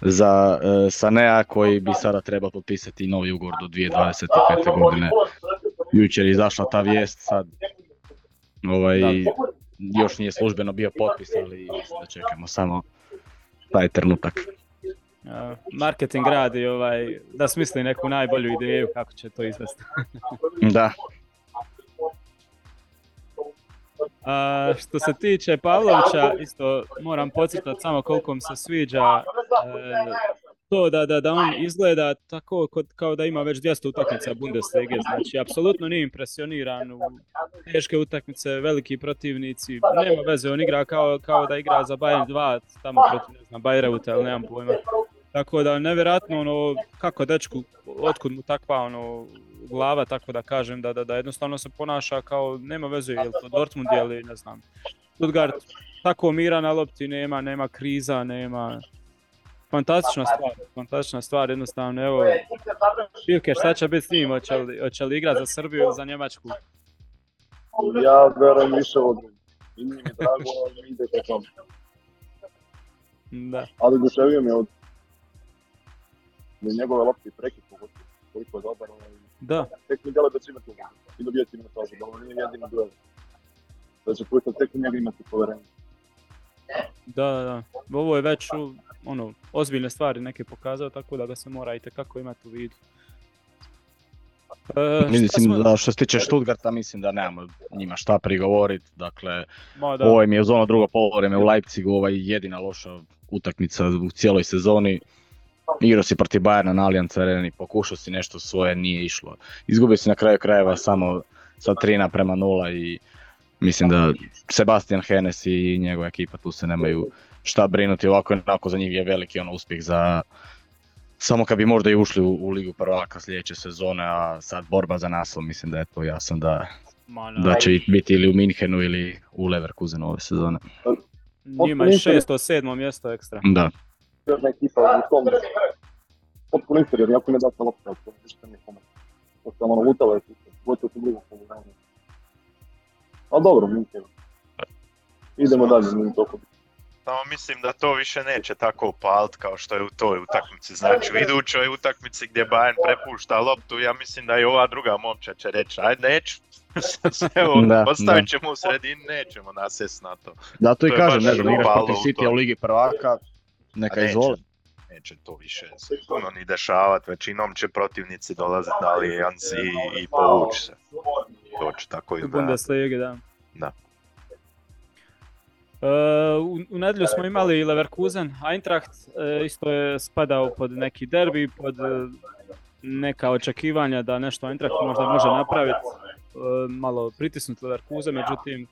za e, Sanea koji bi sada trebao potpisati novi ugovor do 2025. godine. Jučer je izašla ta vijest, sad ovaj, još nije službeno bio potpis, ali da čekamo samo taj trenutak. Marketing radi ovaj, da smisli neku najbolju ideju kako će to izvesti. [LAUGHS] Da, A, što se tiče Pavlovića, isto moram podcrtati samo koliko mi se sviđa e, to da, da, da on izgleda tako kod, kao da ima već 200 utakmica Bundeslige, znači apsolutno nije impresioniran u teške utakmice, veliki protivnici, nema veze, on igra kao, kao da igra za Bayern 2, tamo protiv, ne znam, Bayreuta ili nemam pojma. Tako da nevjerojatno ono, kako dečku, otkud mu takva ono, glava, tako da kažem, da, da, da jednostavno se ponaša kao, nema veze, je li to Dortmund ili ne znam, Stuttgart, tako mira na lopti, nema, nema kriza, nema, fantastična stvar, fantastična stvar, jednostavno, evo, Pivke, šta će biti s njim, hoće li, hoće li igrati za Srbiju ili za Njemačku? Ja verujem više od I mi drago, ali ide ka tome. Da, Ali oduševio me od od njegove lopte i prekid pogotovo, koliko je dobar. Ovaj, da, tek mi djeluje da će imati ulogu i dobijati minutažu, da ovo nije jedini duel. Da će Pujtel tek u njega imati povjerenje. Da, da, da. Ovo je već ono, ozbiljne stvari neke pokazao, tako da ga se mora i tekako imati u vidu. E, Mislim smo- da što se tiče Stuttgarta mislim da nemamo njima šta prigovoriti. Dakle, Ma da, ovo im je uz ono drugo polovreme u Leipzigu ovaj jedina loša utakmica u cijeloj sezoni. Igrao si protiv Bayerna na Allianz Areni, pokušao si nešto svoje, nije išlo. Izgubio si na kraju krajeva samo sa 3 naprema 0 i mislim da Sebastian Henes i njegova ekipa tu se nemaju šta brinuti. Ovako onako za njih je veliki ono uspjeh za samo kad bi možda i ušli u, u ligu prvaka sljedeće sezone, a sad borba za naslov, mislim da je to jasno da, da će biti ili u Minhenu ili u Leverkusenu ove sezone. njima je šesto, sedmo mjesto ekstra. Da. Ekipa u tom potpuno inferiorni, ako ne date lopta, to ništa nije pomoći. To se ono lutava je gotovo u drugom poluvremenu. Ali dobro. Idemo dalje, toliko bitno. Samo mislim da to više neće tako upalit kao što je u toj utakmici. Znači u idućoj utakmici gdje Bayern prepušta loptu, ja mislim da i ova druga momča će reći, ajde neću. [LAUGHS] Evo, Da, postavit da. ćemo u sredini, nećemo nasest na to. Da, to i To kažem, ne znam, igraš protiv u City u Ligi prvaka, neka izvoli. Neće to više se puno ni dešavat, većinom će protivnici dolaziti na Allianz i, i povući se. To će tako U izgledati. Bundesliga, da. Da. E, u, u nedjelju smo imali Leverkusen, Eintracht, e, isto je spadao pod neki derbi, pod e, neka očekivanja da nešto Eintracht možda može napraviti, malo pritisnuti Leverkusen, međutim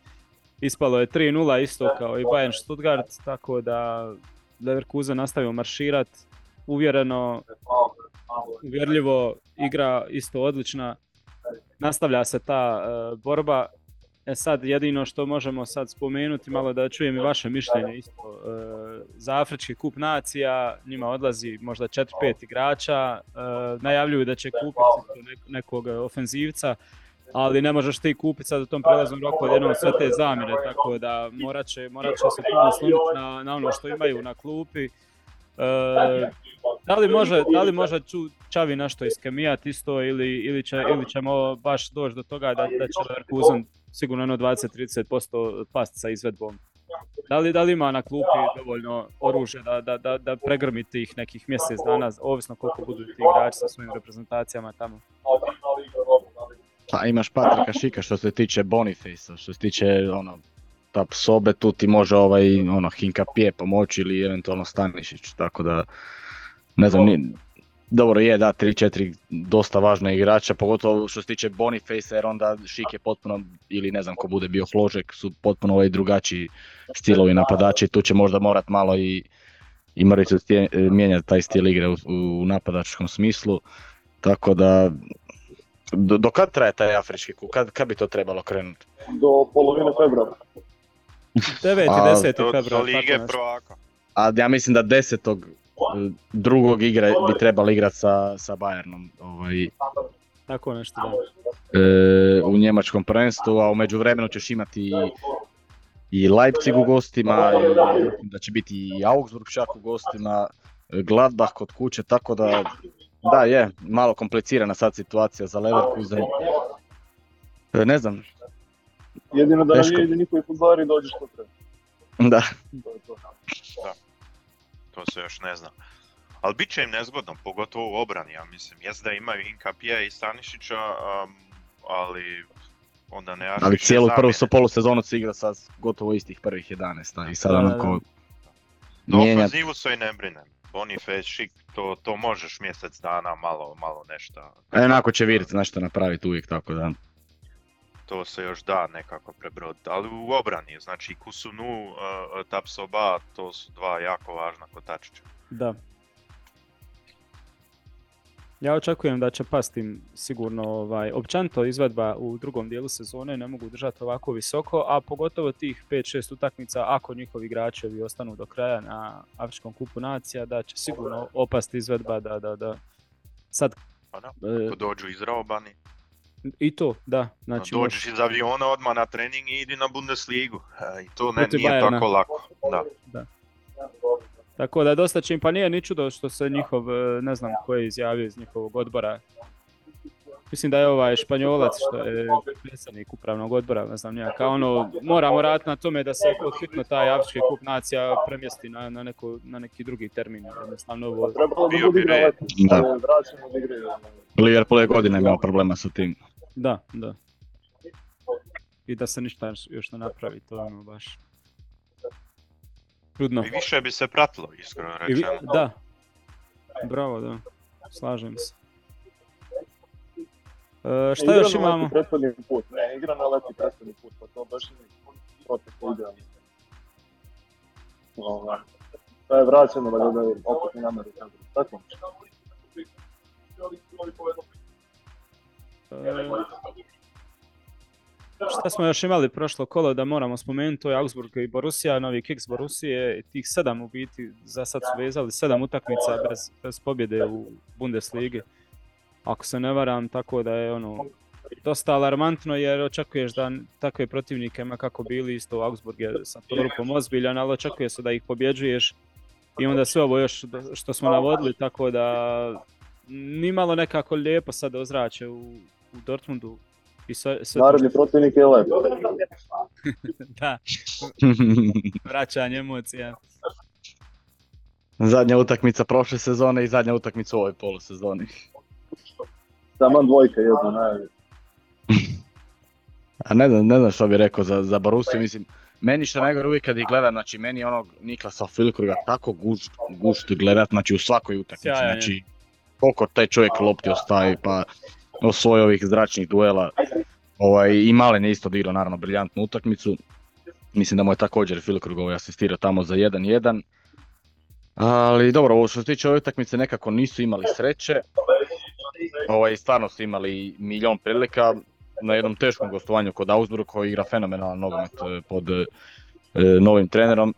ispalo je 3-0 isto kao i Bayern Stuttgart, tako da Leverkusen nastavio marširat, uvjereno, uvjerljivo, igra isto odlična, nastavlja se ta e, borba. E sad jedino što možemo sad spomenuti, malo da čujem i vaše mišljenje isto. e, za Afrički kup nacija njima odlazi možda 4-5 igrača, e, najavljuju da će kupiti nekog ofenzivca. Ali ne možeš ti kupiti sad u tom prelaznom roku odjednom sve te zamjene, tako da morat će, morat će se puno sloniti na, na ono što imaju na klupi. E, da li može, da li može Čavi nešto iskemijati isto ili, ili, će, ili ćemo baš doći do toga da, da će Leverkusen sigurno ono 20-30% past sa izvedbom? Da li, da li ima na klupi dovoljno oružja da, da, da, da pregrmi tih nekih mjesec dana, ovisno koliko budu ti igrači sa svojim reprezentacijama tamo? Pa imaš Patrika Šika što se tiče Boniface, što se tiče ono, ta sobe, tu ti može ovaj ono Hinka Pije pomoći ili eventualno Stanišić, tako da ne znam, ni, dobro je da 3-4 dosta važna igrača, pogotovo što se tiče Boniface jer onda Šik je potpuno, ili ne znam ko bude bio Hložek, su potpuno ovaj drugačiji stilovi napadači, tu će možda morat malo i, i Mrvicu mijenjati taj stil igre u, u napadačkom smislu, tako da do, do kad traje taj afrički kup? Kad, kad bi to trebalo krenuti? Do polovine februara. 9. A, 10. Do, do februar, Lige prvaka. A ja mislim da desetog e, drugog igre bi trebali igrati sa, sa Bayernom ovaj, Tako nešto, da. e, u njemačkom prvenstvu, a u međuvremenu ćeš imati i, i Leipzig u gostima, i, mislim da će biti i Augsburg čak u gostima, Gladbach kod kuće, tako da da je, malo komplicirana sad situacija za Leverkusen. E, ne znam, Jedino da Teško. navijaju njihovi futbolari dođe što treba. da. To je to. To se još ne zna. Ali bit će im nezgodno, pogotovo u obrani, ja mislim. Jest da imaju Inkapija i Stanišića, um, ali onda ne Ali cijelu prvu su polusezonu se igra sa gotovo istih prvih 11, a i sad Da, da, onako Na mijenjat ofenzivu se i ne brinem. Boniface, Šik, to, to možeš mjesec dana malo, malo nešto. A onako će Virt nešto napraviti uvijek, tako da. To se još da nekako prebroditi. Ali u obrani, znači Kusunu, uh, Tapsoba, to su dva jako važna kotačića. Da. Ja očekujem da će pasti sigurno ovaj, općenito izvedba u drugom dijelu sezone ne mogu držati ovako visoko, a pogotovo tih 5-6 utakmica ako njihovi igračevi ostanu do kraja na Afričkom kupu nacija, da će sigurno opasti izvedba da, da, da. Sad, Pa da, e, ako dođu izraobani, i to, da. Znači, dođeš iz aviona odmah na trening i idi na Bundesligu. E, I to ne, nije Bayerna. tako lako. Da. Tako da dosta će im, pa nije ni čudo što se njihov, e, ne znam ko je izjavio iz njihovog odbora. Mislim da je ovaj Španjolac što je predsjednik upravnog odbora, ne znam nija, kao ono, moramo raditi na tome da se hitno taj Afrički kup nacija premjesti na, na, neko, na neki drugi termin, jednostavno ovo. Trebalo da Bio bi red. leti. Da. Liverpool je godine imao problema sa tim. Da, da. I da se ništa još- ne napravi, to ono baš čudno. I više bi se pratilo, iskreno I vi- rečeno. da. Bravo, da. Slažem se. E, šta još na leti imamo? Prethodni put, ne, igra na leti prethodni put, pa to baš nije proteklo idealno. To je vraćeno da gledaju opet i nameri. Tako. E, Šta smo još imali prošlo kolo da moramo spomenuti, to je Augsburg i Borussia, novi kiks Borusije, tih sedam u biti, za sad su vezali sedam utakmica bez, pobjede u Bundesligi. Ako se ne varam, tako da je ono dosta alarmantno jer očekuješ da takve protivnike, ma kako bili isto Augsburg je sa tom rupom ozbiljan, ali očekuje se da ih pobjeđuješ i onda sve ovo još što smo navodili, tako da nimalo nekako lijepo sad ozrače u, u Dortmundu i sve, sve to Naredni protivnik je lep. [LAUGHS] da, [LAUGHS] vraćanje emocija. zadnja utakmica prošle sezone i zadnja utakmica u ovoj polusezoni. Taman dvojka jedna najavlja. [LAUGHS] A ne znam, ne znam što bi rekao za, za Borussiju, mislim, meni što najgore uvijek kad ih gledam, znači meni onog Niklasa Filkruga tako gušt, gušt gledat, znači u svakoj utakmici, znači koliko taj čovjek lopti ostavi, pa osvoji ovih zračnih duela, ovaj, i Malen je isto odigrao naravno briljantnu utakmicu, mislim da mu je također Filkrug ovaj asistirao tamo za 1-1, ali dobro, ovo što se tiče ove utakmice nekako nisu imali sreće, ovaj, stvarno su imali milion prilika, na jednom teškom gostovanju kod Augsburg koji igra fenomenalan nogomet e, pod e, novim trenerom.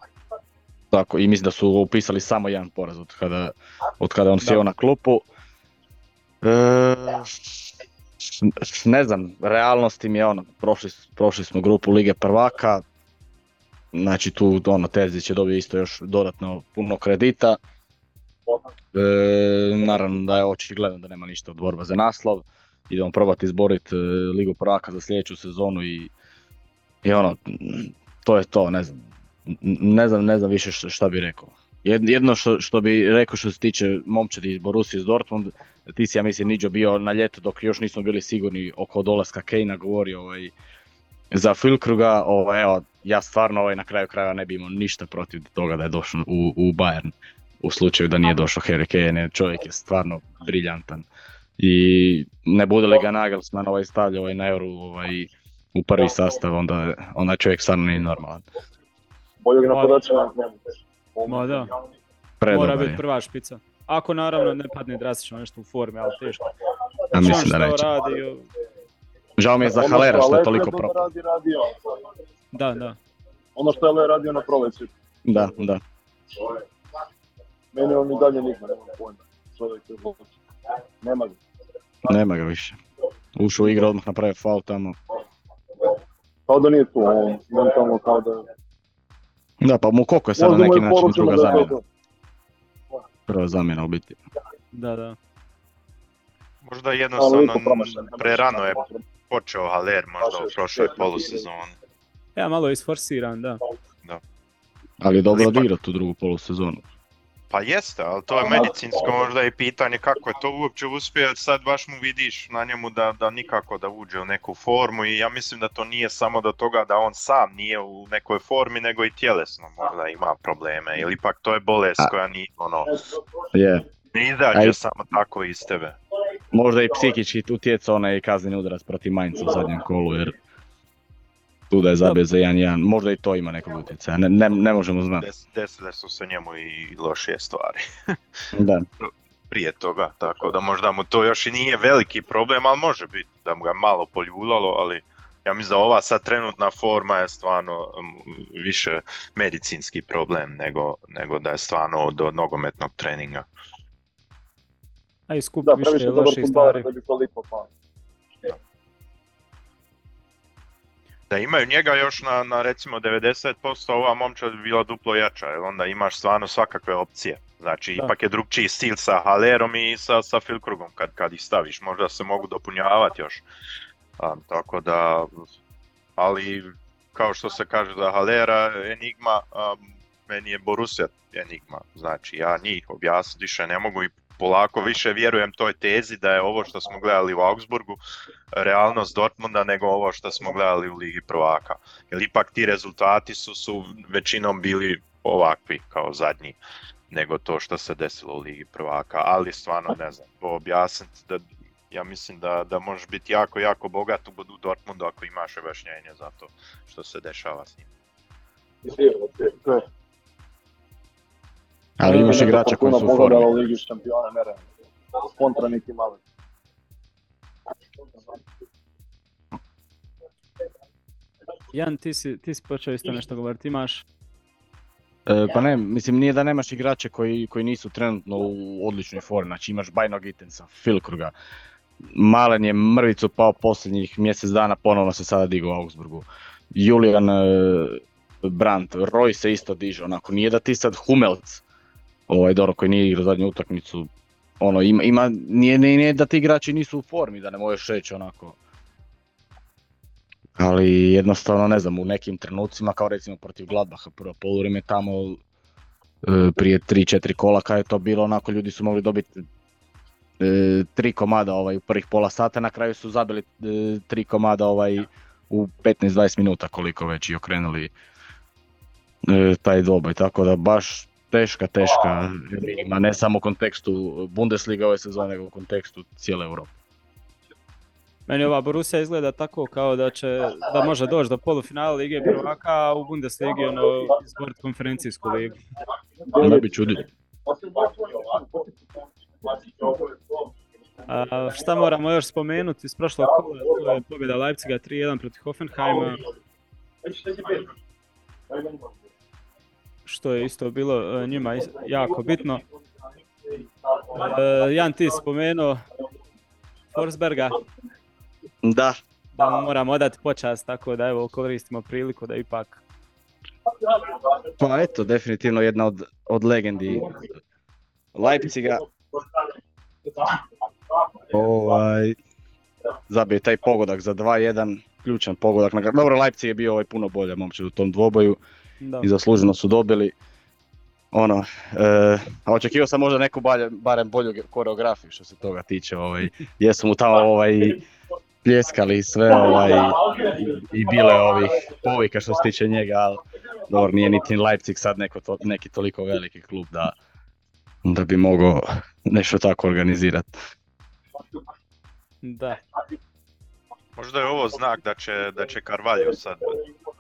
Tako, i mislim da su upisali samo jedan poraz od kada, od kada on sjeo na klupu. E, s- Ne znam, realnost im je ono, prošli, prošli smo grupu Lige prvaka, znači tu ono, Terzić je dobio isto još dodatno puno kredita. E, naravno da je očigledno da nema ništa od borba za naslov. Idemo probati izboriti Ligu prvaka za sljedeću sezonu i, i ono, to je to, ne znam. Ne znam, ne znam više šta, šta bi rekao. Jed- Jedno što, što bi rekao što se tiče momčadi iz Borussia iz Dortmund, ti si ja mislim Niđo bio na ljeto dok još nismo bili sigurni oko dolaska Kejna govorio ovaj, za Filkruga, ovaj, evo, ja stvarno ovaj, na kraju krajeva ne bi imao ništa protiv toga da je došao u, u Bayern u slučaju da nije došao Harry Kane, čovjek je stvarno briljantan. I ne bude li ga Nagelsmann ovaj stavlja ovaj na euro ovaj, u prvi sastav, onda, onda čovjek stvarno nije normalan. Boljeg napadača nema. Ma da, mora biti prva špica. Ako naravno ne padne drastično nešto u formi, ali teško. Ja mislim da neće. što radi, o- Žao mi je za Ono Halera što je toliko predobno propao. radi, radio. da, da. Ono što je Ale radio na proljeću. Da, da. Meni on i dalje nikad nema pojma. Čovjek je lud. Nema ga. Nema ga više. Ušao u igru, odmah napravio faul tamo. Kao da nije tu, on mentalno kao da... Da, pa mu koliko je sad na neki način druga zamjena. Prva zamjena u biti. Da, da. Možda jednostavno prerano je počeo Haller možda u prošloj polusezoni. Ja malo je isforsiran, da. Ali je dobro odigrao tu drugu polusezonu. Pa jeste, ali to je medicinsko možda i pitanje kako je to uopće uspio, sad baš mu vidiš na njemu da, da nikako da uđe u neku formu i ja mislim da to nije samo do toga da on sam nije u nekoj formi, nego i tjelesno možda ima probleme, ili ipak to je bolest koja nije ono, Je. ne izađe samo tako iz tebe. Možda i psihički utjecao onaj kazneni udarac protiv Mainza u zadnjem kolu, jer tu da je zabio za 1-1, možda i to ima nekog utjecaja, ne, ne, ne možemo znati. Des, desile su se njemu i lošije stvari [LAUGHS] Da. prije toga, tako da možda mu to još i nije veliki problem, ali može biti da mu ga malo poljuljalo, ali ja mislim da ova sad trenutna forma je stvarno mm, više medicinski problem nego, nego da je stvarno do nogometnog treninga. A i skup Da, više loših stvari. da Da imaju njega još na, na recimo 90%, ova momčad bi bila duplo jača, jer onda imaš stvarno svakakve opcije. Znači, Da. ipak je drugčiji stil sa Halerom i sa, sa Filkrugom kad, kad ih staviš. Možda se mogu dopunjavati još. A, tako da, ali kao što se kaže da Halera enigma, a, meni je Borussia enigma. Znači, ja njih objasniti više ne mogu i polako više vjerujem toj tezi da je ovo što smo gledali u Augsburgu realnost Dortmunda nego ovo što smo gledali u Ligi prvaka. Jer ipak ti rezultati su, su većinom bili ovakvi kao zadnji nego to što se desilo u Ligi prvaka, ali stvarno ne znam, to objasniti da ja mislim da, da možeš biti jako, jako bogat u u Dortmundu ako imaš objašnjenje za to što se dešava s njim. Ali imaš igrača koji su u formi. u Ligi šampiona, ne. Kontra neki mali. Jan, ti si, ti si počeo isto nešto govoriti, imaš... E, pa ne, mislim nije da nemaš igrače koji, koji nisu trenutno u odličnoj formi, znači imaš Bajno Gitensa, Filkruga, Malen je mrvicu pao posljednjih mjesec dana, ponovno se sada digao u Augsburgu. Julian e, Brandt, Roy se isto diže, onako nije da ti sad Humelc, ovaj dobro koji nije igrao zadnju utakmicu, ono ima, ima nije, nije, nije da ti igrači nisu u formi, da ne možeš reći onako. Ali jednostavno ne znam, u nekim trenucima kao recimo protiv Gladbacha prvo poluvrijeme tamo e, prije 3-4 kola kad je to bilo onako ljudi su mogli dobiti e, tri komada ovaj, u prvih pola sata, na kraju su zabili e, tri komada ovaj, u 15-20 minuta koliko već i okrenuli e, taj dvoboj, tako da baš teška, teška enigma, ne samo u kontekstu Bundesliga ove sezone, nego u kontekstu cijele Europe. Meni ova Borussia izgleda tako kao da će, da može doći do polufinala Lige prvaka, a u Bundesligi ono izboriti konferencijsku ligu. Ne bi čudio. A, šta moramo još spomenuti iz prošlog kola, to je pobjeda Leipziga 3-1 protiv Hoffenheima, što je isto bilo e, njima jako bitno. E, Jan, ti spomenuo Forsberga, Da, da mu moramo odati počast, tako da evo koristimo priliku da ipak pa eto, definitivno jedna od, od legendi Leipziga. Ovaj, zabio taj pogodak za 2-1, ključan pogodak. Dobro, Leipzig je bio ovaj puno bolje momčad u tom dvoboju da. i zasluženo su dobili. Ono, e, a očekivao sam možda neku balje, barem bolju koreografiju što se toga tiče. Ovaj, jesu mu tamo [LAUGHS] ovaj, pljeskali i sve ovaj, i, i bile ovih povika što se tiče njega, ali dobro, nije niti Leipzig sad neko to, neki toliko veliki klub da, da bi mogao nešto tako organizirati. da. Možda je ovo znak da će, da će Carvalho sad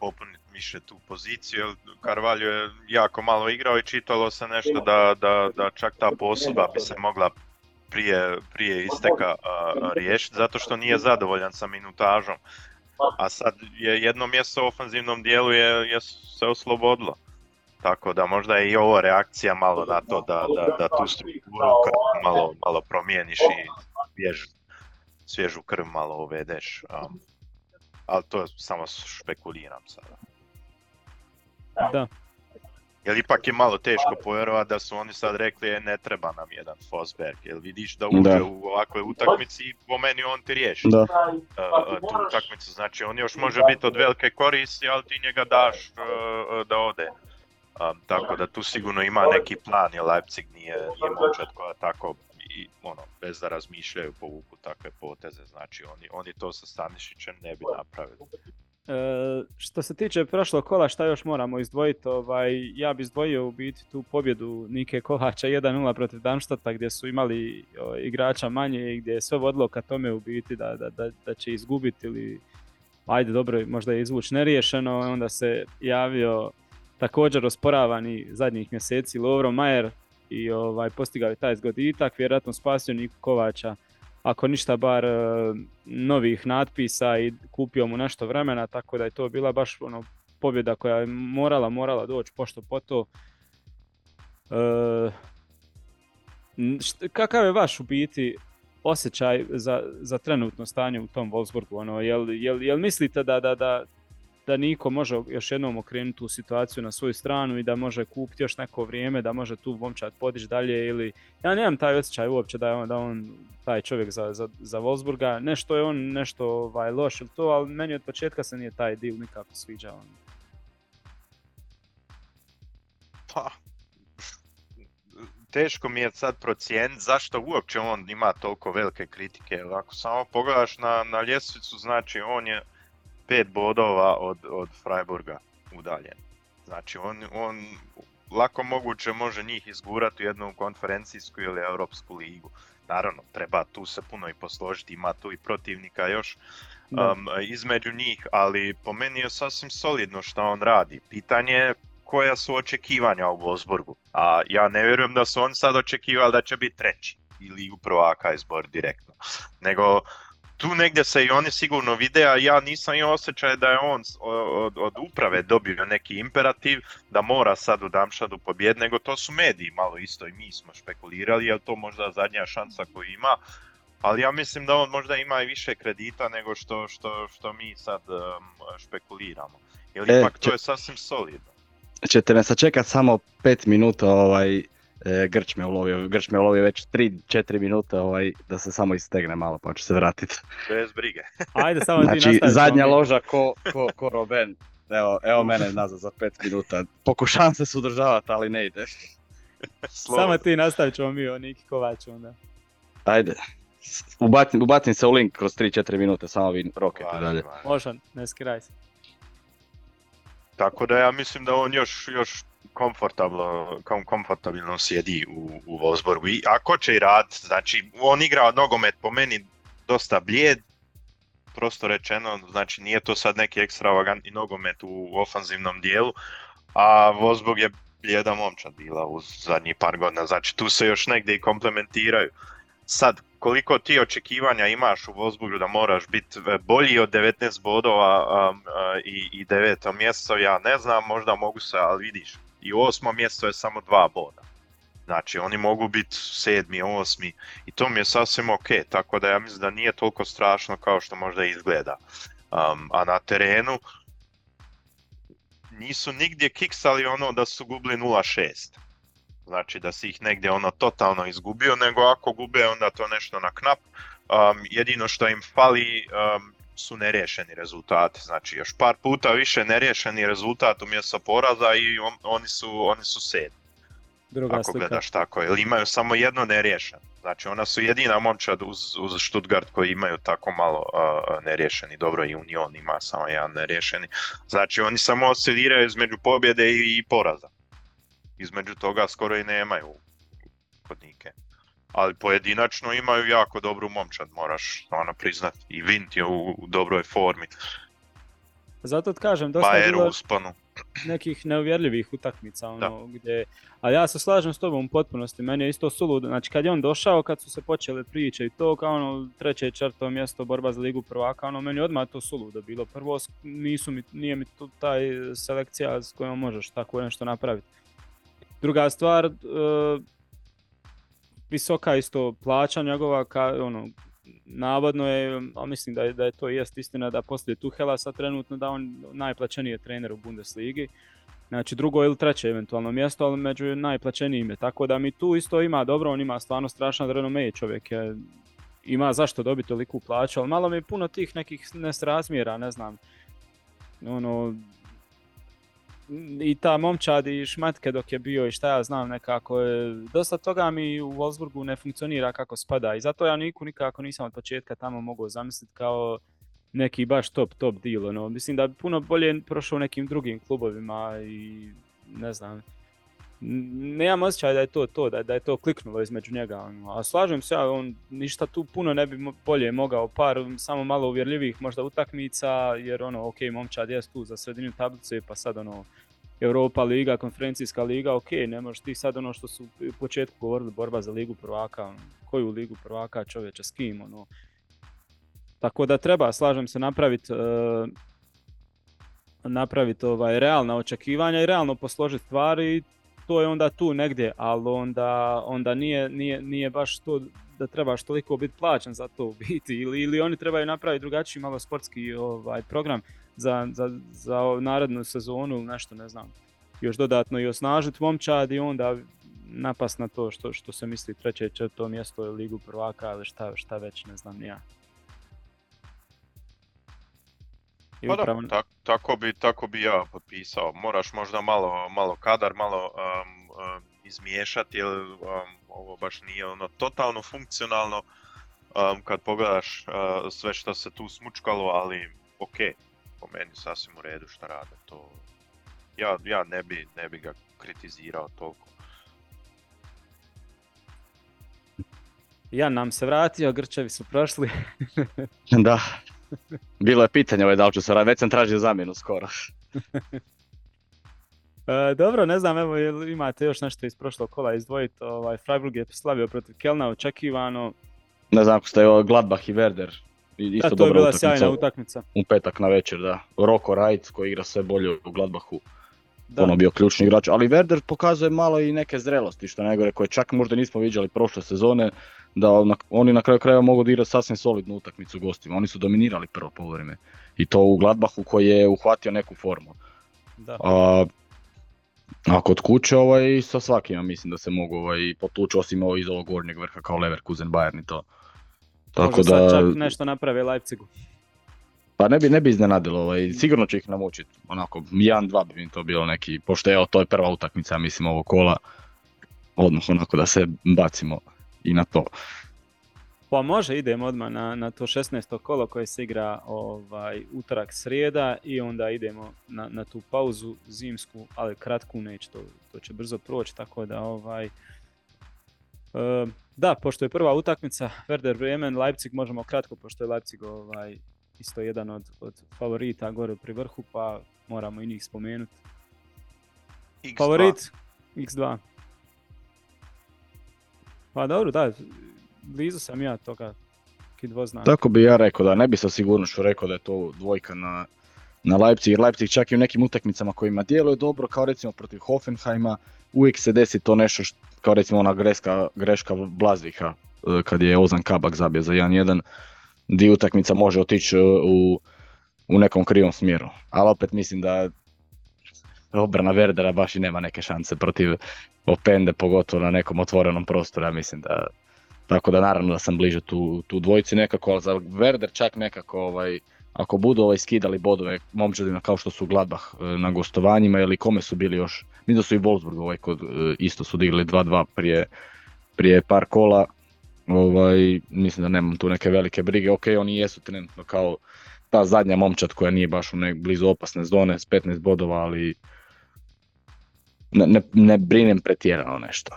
popuniti više tu poziciju, jer Carvalho je jako malo igrao i čitalo se nešto da, da, da čak ta posudba bi se mogla prije, prije isteka riješiti, zato što nije zadovoljan sa minutažom. A sad je jedno mjesto u ofanzivnom dijelu je, je se oslobodilo. Tako da možda je i ovo reakcija malo na to da, da, da tu strukturu malo, malo promijeniš i svjež, svježu krv malo uvedeš. Um, ali to samo špekuliram sada. Da, Jer ipak je malo teško povjerovati da su oni sad rekli e, ne treba nam jedan Fosberg, jer vidiš da uđe Da. u ovakvoj utakmici i po meni on ti riješi Da. uh, uh, tu utakmicu. Znači on još može biti od velike koristi, ali ti njega daš uh, uh, da ode. Um, tako da tu sigurno ima neki plan, jer Leipzig nije, nije momčad koja tako i ono, bez da razmišljaju povuku takve poteze. Znači oni, oni to sa Stanišićem ne bi napravili. E, što se tiče prošlog kola, šta još moramo izdvojiti? Ovaj, ja bi izdvojio u biti tu pobjedu Nike Kovača 1-0 protiv Darmstadta gdje su imali o, igrača manje i gdje je sve vodilo ka tome u biti da, da, da, da će izgubiti ili ajde dobro možda je izvući neriješeno. Onda se javio također osporavani zadnjih mjeseci Lovro Majer i ovaj, postigao je taj zgoditak, vjerojatno spasio Niku Kovača ako ništa bar e, novih natpisa i kupio mu nešto vremena, tako da je to bila baš ono pobjeda koja je morala, morala doći pošto po to. E, kakav je vaš u biti osjećaj za, za trenutno stanje u tom Wolfsburgu? Ono, jel, jel, jel mislite da, da, da, da Niko može još jednom okrenuti tu situaciju na svoju stranu i da može kupiti još neko vrijeme, da može tu momčad podići dalje ili ja nemam taj osjećaj uopće da je on, da on taj čovjek za, za, za Wolfsburga, nešto je on nešto ovaj, loš ili to, ali meni od početka se nije taj deal nikako sviđao. Pa, teško mi je sad procijeniti zašto uopće on ima toliko velike kritike. Ako samo pogledaš na, na ljestvicu, znači on je pet bodova od, od Freiburga udaljen. Znači on, on lako moguće može njih izgurati u jednu konferencijsku ili europsku ligu. Naravno, treba tu se puno i posložiti, ima tu i protivnika još um, između njih, ali po meni je sasvim solidno što on radi. Pitanje je koja su očekivanja u Wolfsburgu. A ja ne vjerujem da su oni sad očekivali da će biti treći ili u prvaka izbor direktno. Nego tu negdje se i oni sigurno vide, a ja nisam imao osjećaj da je on od, od uprave dobio neki imperativ da mora sad u Damšadu pobjed, nego to su mediji malo isto i mi smo špekulirali, je to možda zadnja šansa koju ima, ali ja mislim da on možda ima i više kredita nego što, što, što mi sad um, špekuliramo. Jer E, ipak to je sasvim solidno. Ćete me sačekat samo pet minuta, ovaj, e, Grč me ulovio, Grč me ulovio već 3-4 minuta, ovaj, da se samo istegne malo pa ću se vratiti. Bez brige. [LAUGHS] Ajde, samo ti Znači, nastavi, zadnja Tomi. loža ko, ko, ko Roben. Evo, evo mene nazad za pet minuta. Pokušavam se sudržavati, ali ne ide. Samo ti nastavit ćemo mi o Niki Kovaču onda. Ajde. Ubacim, ubacim se u link kroz 3-4 minute, samo vi rokajte dalje. Može, ne skiraj se. Tako da ja mislim da on još, još komfortablo, kom, komfortabilno sjedi u, u Wolfsburgu. I ako će i rad, znači on igra nogomet po meni dosta blijed, prosto rečeno, znači nije to sad neki ekstravagantni nogomet u ofanzivnom dijelu, a Wolfsburg je blijeda momčad bila u zadnjih par godina, znači tu se još negdje i komplementiraju. Sad, koliko ti očekivanja imaš u Wolfsburgu da moraš biti bolji od 19 bodova um, uh, i, i deveto mjesto, ja ne znam, možda mogu se, ali vidiš, i u osmom mjestu je samo dva boda. Znači oni mogu biti sedmi, osmi i to mi je sasvim ok, tako da ja mislim da nije toliko strašno kao što možda izgleda. Um, a na terenu nisu nigdje kiksali ono da su gubili 0-6. Znači da si ih negdje ono totalno izgubio, nego ako gube onda to nešto na knap. Um, jedino što im fali um, su neriješeni rezultati. Znači još par puta više neriješeni rezultat umjesto poraza i on, oni su, oni su sedmi. Druga Ako slika. gledaš tako, jer imaju samo jedno neriješeno. Znači ona su jedina momčad uz, uz Stuttgart koji imaju tako malo uh, neriješeni. Dobro i Union ima samo jedan neriješeni. Znači oni samo osciliraju između pobjede i, i poraza. Između toga skoro i nemaju kod Nike. Ali pojedinačno imaju jako dobru momčad, moraš stvarno priznat. I Vint je u, u dobroj formi. Zato ti kažem, dosta je bilo nekih neuvjerljivih utakmica, ono, gdje, a ja se slažem s tobom u potpunosti, meni je isto suludo, znači kad je on došao, kad su se počele priče i to, kao ono, treće i četvrto mjesto, borba za ligu prvaka, ono, meni je odmah to suludo bilo, prvo nisu mi, nije mi tu taj selekcija s kojom možeš tako nešto napraviti. Druga stvar, e, visoka isto plaća njegova, ka, ono, navodno je, a mislim da je, da je to jest istina da poslije Tuhela sad trenutno da on najplaćeniji trener u Bundesligi. Znači drugo ili treće eventualno mjesto, ali među najplaćenijim je. Tako da mi tu isto ima dobro, on ima stvarno strašan renome čovjek je, ima zašto dobiti toliku plaću, ali malo mi je puno tih nekih nesrazmjera, ne znam. Ono, i ta momčad i šmatke dok je bio i šta ja znam nekako, je, dosta toga mi u Wolfsburgu ne funkcionira kako spada i zato ja Niku nikako nisam od početka tamo mogao zamisliti kao neki baš top top deal, ono. mislim da bi puno bolje prošao nekim drugim klubovima i ne znam, nemam osjećaj da je to to, da, da je to kliknulo između njega, ono. a slažem se ja, on ništa tu puno ne bi bolje mogao, par samo malo uvjerljivih možda utakmica, jer ono, ok, momčad jest tu za sredinu tablice, pa sad ono, Europa liga, konferencijska liga, ok, ne možeš ti sad ono što su u početku govorili, borba za ligu prvaka, ono, koju ligu prvaka čovječe, s kim, ono. Tako da treba, slažem se, napraviti napraviti ovaj, realna očekivanja i realno posložiti stvari to je onda tu negdje, ali onda, onda nije, nije, nije baš to da trebaš toliko biti plaćen za to biti ili, ili oni trebaju napraviti drugačiji malo sportski ovaj, program za, za, za ovu narednu sezonu ili nešto, ne znam. Još dodatno i osnažiti momčad i onda napast na to što, što se misli treće četvrto mjesto ligu prvaka ili šta, šta već, ne znam ja. I Pa da, upravo- tak- tako, bi, tako bi ja potpisao. Moraš možda malo, malo kadar, malo um, um, izmiješati jer um, ovo baš nije ono totalno funkcionalno um, kad pogledaš uh, sve što se tu smučkalo, ali ok, po meni sasvim u redu što rade. To, ja, ja ne, bi, ne bi ga kritizirao toliko. Jan nam se vratio, Grčevi su prošli. Da. [LAUGHS] Bilo je pitanje ovaj da li ću se raditi, već sam tražio zamjenu skoro. [LAUGHS] E, dobro, ne znam, evo, jel imate još nešto iz prošlog kola izdvojiti? Ovaj, Freiburg je slavio protiv Kelna, očekivano. Ne znam ako ste evo, Gladbach i Werder. I- Da, Isto to je bila utakmica sjajna utakmica. u petak na večer, da. Roko Rajc koji igra sve bolje u Gladbachu, Da. ono bio ključni igrač. Ali Werder pokazuje malo i neke zrelosti, što najgore, koje čak možda nismo viđali prošle sezone, da oni na kraju krajeva mogu da igraju sasvim solidnu utakmicu gostima. Oni su dominirali prvo poluvreme. I to u Gladbachu koji je uhvatio neku formu. Da. A, a kod kuće ovaj, sa svakima mislim da se mogu ovaj, potući, osim ovo iz ovog gornjeg vrha kao Leverkusen, Bayern i to. Tako Možda sad da, čak nešto naprave Leipzigu. pa ne bi, ne bi iznenadilo, ovaj, sigurno će ih namučiti, onako, 1-2 bi mi to bilo neki, pošto evo, to je prva utakmica, mislim, ovog kola, odmah onako da se bacimo i na to. Pa može, idemo odmah na, na to 16. kolo koje se igra ovaj, utorak srijeda i onda idemo na, na tu pauzu zimsku, ali kratku neće, to, to će brzo proći, tako da ovaj... e, da, pošto je prva utakmica Werder Bremen, Leipzig možemo kratko, pošto je Leipzig ovaj, isto jedan od, od favorita gore pri vrhu, pa moramo i njih spomenuti. X2. Favorit X2. Pa dobro, da, blizu sam ja toga Kid Vozna. Tako bi ja rekao da, ne bi sa sigurnošću rekao da je to dvojka na, na Leipzig, jer Leipzig čak i u nekim utakmicama kojima djeluje dobro, kao recimo protiv Hoffenheima, uvijek se desi to nešto što, kao recimo ona greška, greška Blazviha, e, kad je Ozan Kabak zabio za 1-1, di utakmica može otići e, u, u nekom krivom smjeru. Ali opet mislim da obrana Verdera baš i nema neke šanse protiv Opende, pogotovo na nekom otvorenom prostoru, ja mislim da tako da naravno da sam bliže tu, tu dvojici nekako, ali za Werder čak nekako ovaj, ako budu ovaj skidali bodove momčadima kao što su Gladbach e, na gostovanjima ili kome su bili još, mislim da su i Wolfsburg ovaj kod, e, isto su digli 2-2 prije, prije par kola, ovaj, mislim da nemam tu neke velike brige, ok oni jesu trenutno kao ta zadnja momčad koja nije baš u nek blizu opasne zone s 15 bodova, ali ne, ne, ne brinem pretjerano nešto.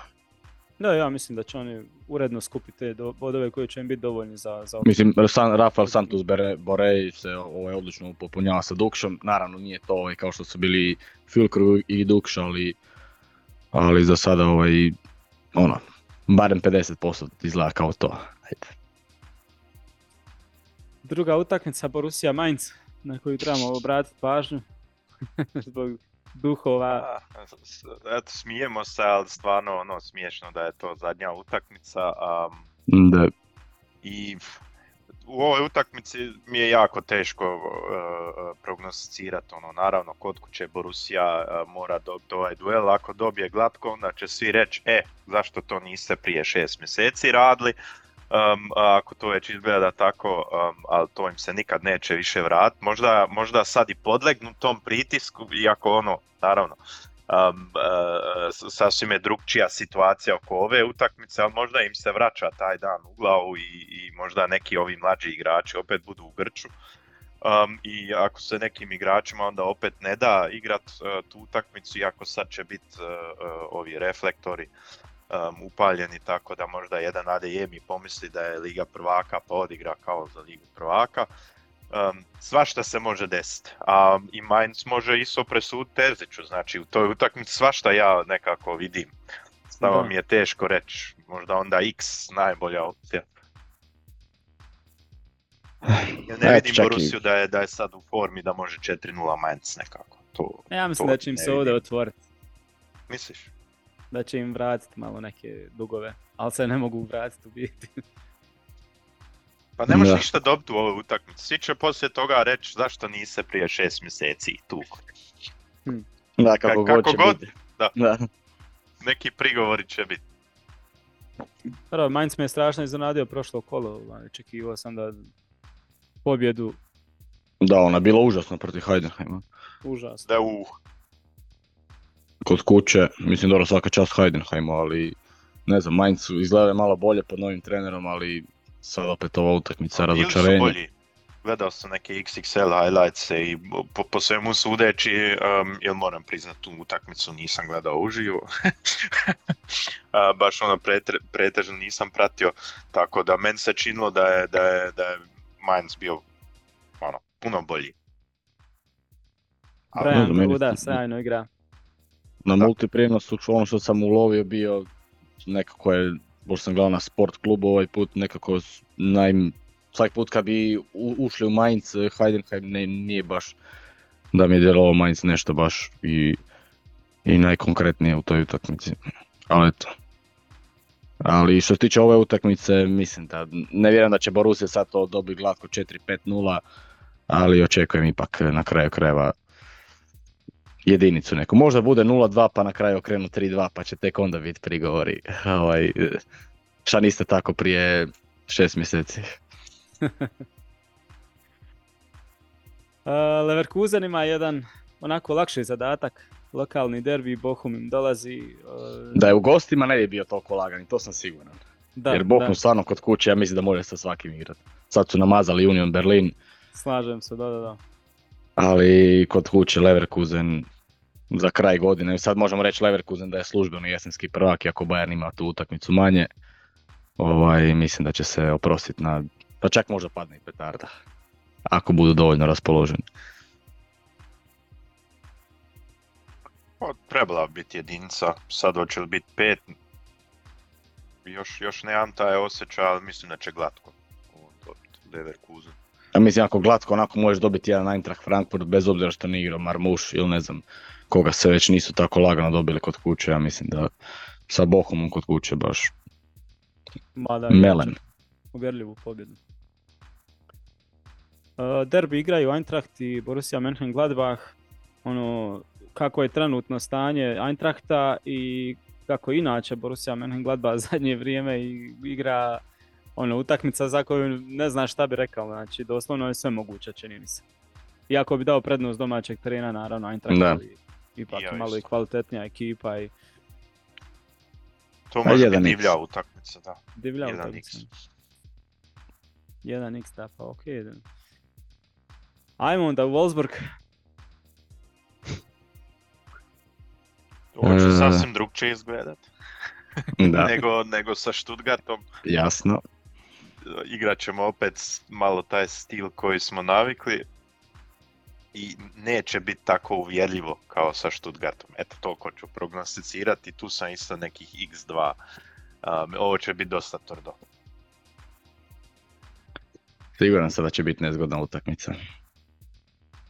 Da, ja mislim da će oni uredno skupiti te do- bodove koji će im biti dovoljni za, za Mislim, San, Rafael Santos Bere- Borei se ovaj, odlično popunjava sa Dukšom, naravno nije to ovaj, kao što su bili Filkru i Dukša, ali, ali za sada ovaj, ono, barem 50% izgleda kao to. Ajde. Druga utakmica Borussia Mainz na koju trebamo obratiti pažnju [LAUGHS] zbog duhova. A, s- s- Eto, smijemo se, ali stvarno ono smiješno da je to zadnja utakmica. Um, Da, I u ovoj utakmici mi je jako teško uh, prognosticirati. Ono, naravno, kod kuće Borussia uh, mora dobiti ovaj duel. Ako dobije glatko, onda će svi reći, e, zašto to niste prije šest mjeseci radili. Um, ako to već izgleda tako, um, ali to im se nikad neće više vratiti. Možda, možda sad i podlegnu tom pritisku, iako ono, naravno, um, uh, sasvim je drugčija situacija oko ove utakmice, ali možda im se vraća taj dan u glavu i, i možda neki ovi mlađi igrači opet budu u grču. Um, I ako se nekim igračima onda opet ne da igrat uh, tu utakmicu, iako sad će biti uh, uh, ovi reflektori um, upaljeni, tako da možda jedan ADM i pomisli da je Liga prvaka pa odigra kao za Ligu prvaka. Um, svašta se može desiti, a i Mainz može isto presuditi Terziću, znači u toj utakmici svašta ja nekako vidim. Stava mi je teško reći, možda onda X najbolja opcija. Ja ne vidim čak i- Borussiju da je, da je sad u formi da može 4-0 Mainz nekako. To, Ja mislim to da će im se ovdje otvoriti. Misliš? Da će im vratiti malo neke dugove. Ali se ne mogu vratiti u biti. Pa ne možeš ništa dobiti u ovoj utakmici. Svi će poslije toga reći zašto nisi prije šest mjeseci tu. da kako, Kako god će god, biti. da. da. Neki prigovori će biti. Prvo, Mainz me je strašno iznenadio prošlo kolo. ovaj, Očekivao sam da pobjedu Da, ona je bila užasna protiv Heidenheima. užasno. Da u Kod kuće, mislim dobro svaka čast Heidenheimu, ali ne znam, Mainz su izgledali malo bolje pod novim trenerom, ali sad opet ova utakmica bili su razočarenje. bolji. Gledao sam neke XXL highlights i po, po svemu sudeći, um, jel moram priznat tu utakmicu nisam gledao uživo. [LAUGHS] A, baš ono pretre, pretežno nisam pratio, tako da meni se činilo da je, da je, da je Mainz bio ono, puno bolji. Brian Ruda, sjajno igra. Na multiprijenosu ono što sam ulovio bio nekako je, pošto sam gledao na sport klubu ovaj put, nekako naj, svaki put kad bi u- ušli u Mainz, Heidenheim ne, nije baš da mi je djelovao Mainz nešto baš i, i najkonkretnije u toj utakmici. Ali eto. Ali što se tiče ove utakmice, mislim da ne vjerujem da će Borussia sad to dobiti glatko 4-5-0, ali očekujem ipak na kraju krajeva jedinicu neku. Možda bude 0-2 pa na kraju okrenu 3-2 pa će tek onda biti prigovori. Ovaj, šta niste tako prije šest mjeseci. [LAUGHS] Leverkusen ima jedan onako lakši zadatak. Lokalni derbi, Bohum im dolazi. uh, Da je u gostima ne bi bio toliko lagan, to sam siguran. da, Jer Bochum da, stvarno kod kuće ja mislim da može sa svakim igrati. Sad su namazali Union Berlin, slažem se, da, da, da. ali kod kuće Leverkusen za kraj godine. Sad možemo reći Leverkusen da je službeno jesenski prvak, iako Bayern ima tu utakmicu manje. Ovaj, mislim da će se oprostiti na, pa čak možda padne i petarda. Ako budu dovoljno raspoloženi. Pa, trebala bi biti jedinica, sad hoće li biti pet, još, još nemam taj osjećaj, ali mislim da će glatko dobiti Leverkusen. Ja mislim, ako glatko onako možeš dobiti jedan Eintracht Frankfurt bez obzira što ne igrao Marmuš ili ne znam koga se već nisu tako lagano dobili kod kuće, ja mislim da sa Bohumom kod kuće baš Mada, melen. uvjerljivu pobjedu. Uh, derbi igraju Eintracht i Borussia Mönchengladbach. Ono, kako je trenutno stanje Eintrachta i kako inače Borussia Mönchengladbach [LAUGHS] zadnje vrijeme igra ono, utakmica za koju ne znam šta bi rekao, znači doslovno je sve moguće čini mi se. Iako bi dao prednost domaćeg terena, naravno Eintracht Da. Ipak Ja malo i kvalitetnija ekipa i To može biti 1x. divlja utakmica, da. divlja 1x. utakmica. 1x da, pa ok. Ajmo onda u Wolfsburg. Ovo će E. sasvim drugčije izgledat [LAUGHS] Da, nego, nego sa Stuttgartom. jasno. Igrat ćemo opet malo taj stil koji smo navikli i neće biti tako uvjerljivo kao sa Stuttgartom. Eto, toliko ću prognosticirati, tu sam isto nekih x2. Um, ovo će biti dosta tvrdo. Siguran sam da će biti nezgodna utakmica.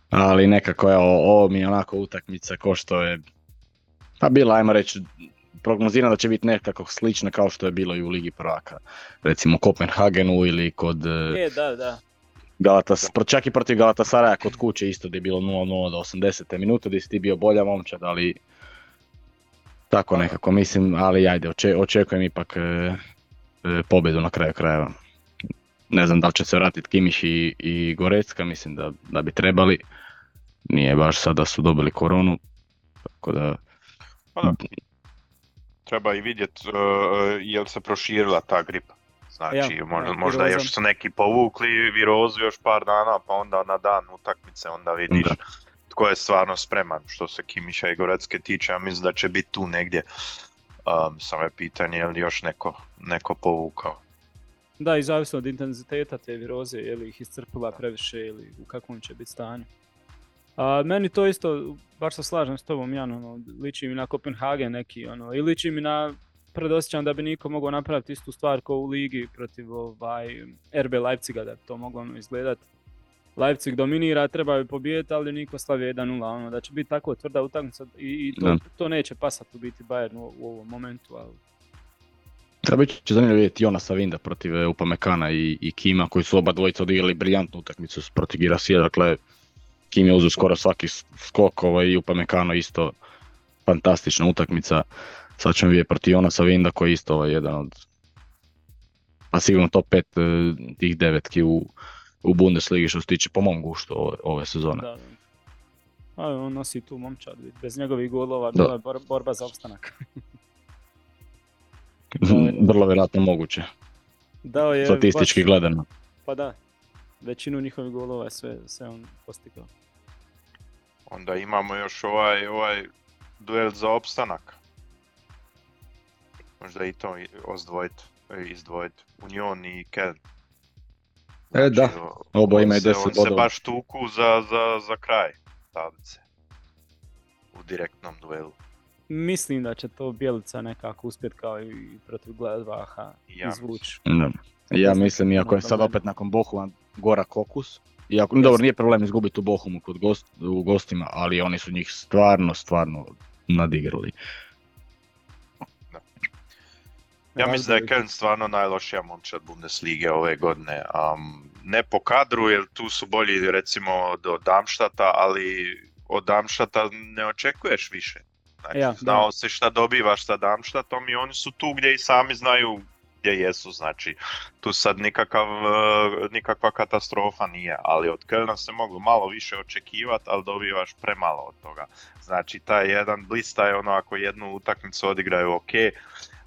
Ali nekako, evo, ovo mi je onako utakmica ko što je, pa bila, ajmo reći, prognoziram da će biti nekako slična kao što je bilo i u Ligi prvaka. Recimo Kopenhagenu ili kod e, E, da, da. Galatas, čak i protiv Galatasaraja kod kuće isto gdje je bilo 0-0 do 80. minute gdje si ti bio bolja momčad, ali tako nekako mislim, ali ajde, oče- očekujem ipak e, e, pobjedu na kraju krajeva. Ne znam da li će se vratiti Kimiš i, i Gorecka, mislim da, da bi trebali. Nije baš sad da su dobili koronu, tako da Pa da. Treba i vidjeti uh, jel se proširila ta gripa. Znači, Ja, možda, ja, možda još su neki povukli virozu još par dana, pa onda na dan utakmice onda vidiš Da. tko je stvarno spreman. Što se Kimiša i Gorecke tiče, ja mislim da će biti tu negdje. Um, samo je pitanje je li još neko, neko povukao. Da, i zavisno od intenziteta te viroze, je li ih iscrpila previše ili u kakvom će biti stanju. A, meni to isto, baš se slažem s tobom, Jan, ono, liči mi na Kopenhagen neki, ono, i liči mi na predosjećam da bi niko mogao napraviti istu stvar kao u ligi protiv ovaj, RB Leipziga, da bi to moglo ono, izgledat. Leipzig dominira, treba bi pobijediti, ali niko slavi 1-0, ono, da će biti tako tvrda utakmica i, i to, to neće pasati u biti Bayern u, u ovom momentu, ali Treba će zanimljivo vidjeti Jonasa Vinda protiv e, Upamecana i, i Kima koji su oba dvojica odigrali briljantnu utakmicu protiv Girasija, dakle Kim je uzeo skoro svaki skok ovaj, i Upamecano isto fantastična utakmica. Sad ćemo vidjeti protiv Jonasa Vinda koji je isto ovaj, jedan od pa sigurno top 5 e, tih devetki u, u Bundesligi što se tiče po mom guštu ove, ove sezone. Da, da. A on nosi tu momčad, bez njegovih golova bila je bor- borba za opstanak. [LAUGHS] Vrlo vjerojatno moguće, Dao je statistički baš- gledano. Pa da, većinu njihovih golova je sve, sve on postigao. Onda imamo još ovaj, ovaj duel za opstanak. Možda i to i- ozdvojiti, e, izdvojiti. Union i Köln. E, da. o- Oba on imaju se- 10 On se bodova. baš tuku za, za, za kraj tablice. U direktnom duelu. Mislim da će to Bjelica nekako uspjet kao i protiv Gladbaha I ja izvući. Da. Ja Mislim, iako je sad opet nakon Bohuma gora kokus, iako, dobro, nije problem izgubiti u Bohumu kod gost, u gostima, ali oni su njih stvarno, stvarno nadigrali. Ja mislim da je. Köln stvarno najlošija momčad Bundeslige ove godine. Um, ne po kadru, jer tu su bolji recimo od Darmstadta, ali od Darmstadta ne očekuješ više. Znači, Ja, da. znao si šta dobivaš sa Darmstadtom i oni su tu gdje i sami znaju gdje jesu. Znači, tu sad nikakav, eh, nikakva katastrofa nije, ali od Kölna se moglo malo više očekivati, ali dobivaš premalo od toga. Znači, taj jedan blista je ono ako jednu utakmicu odigraju ok,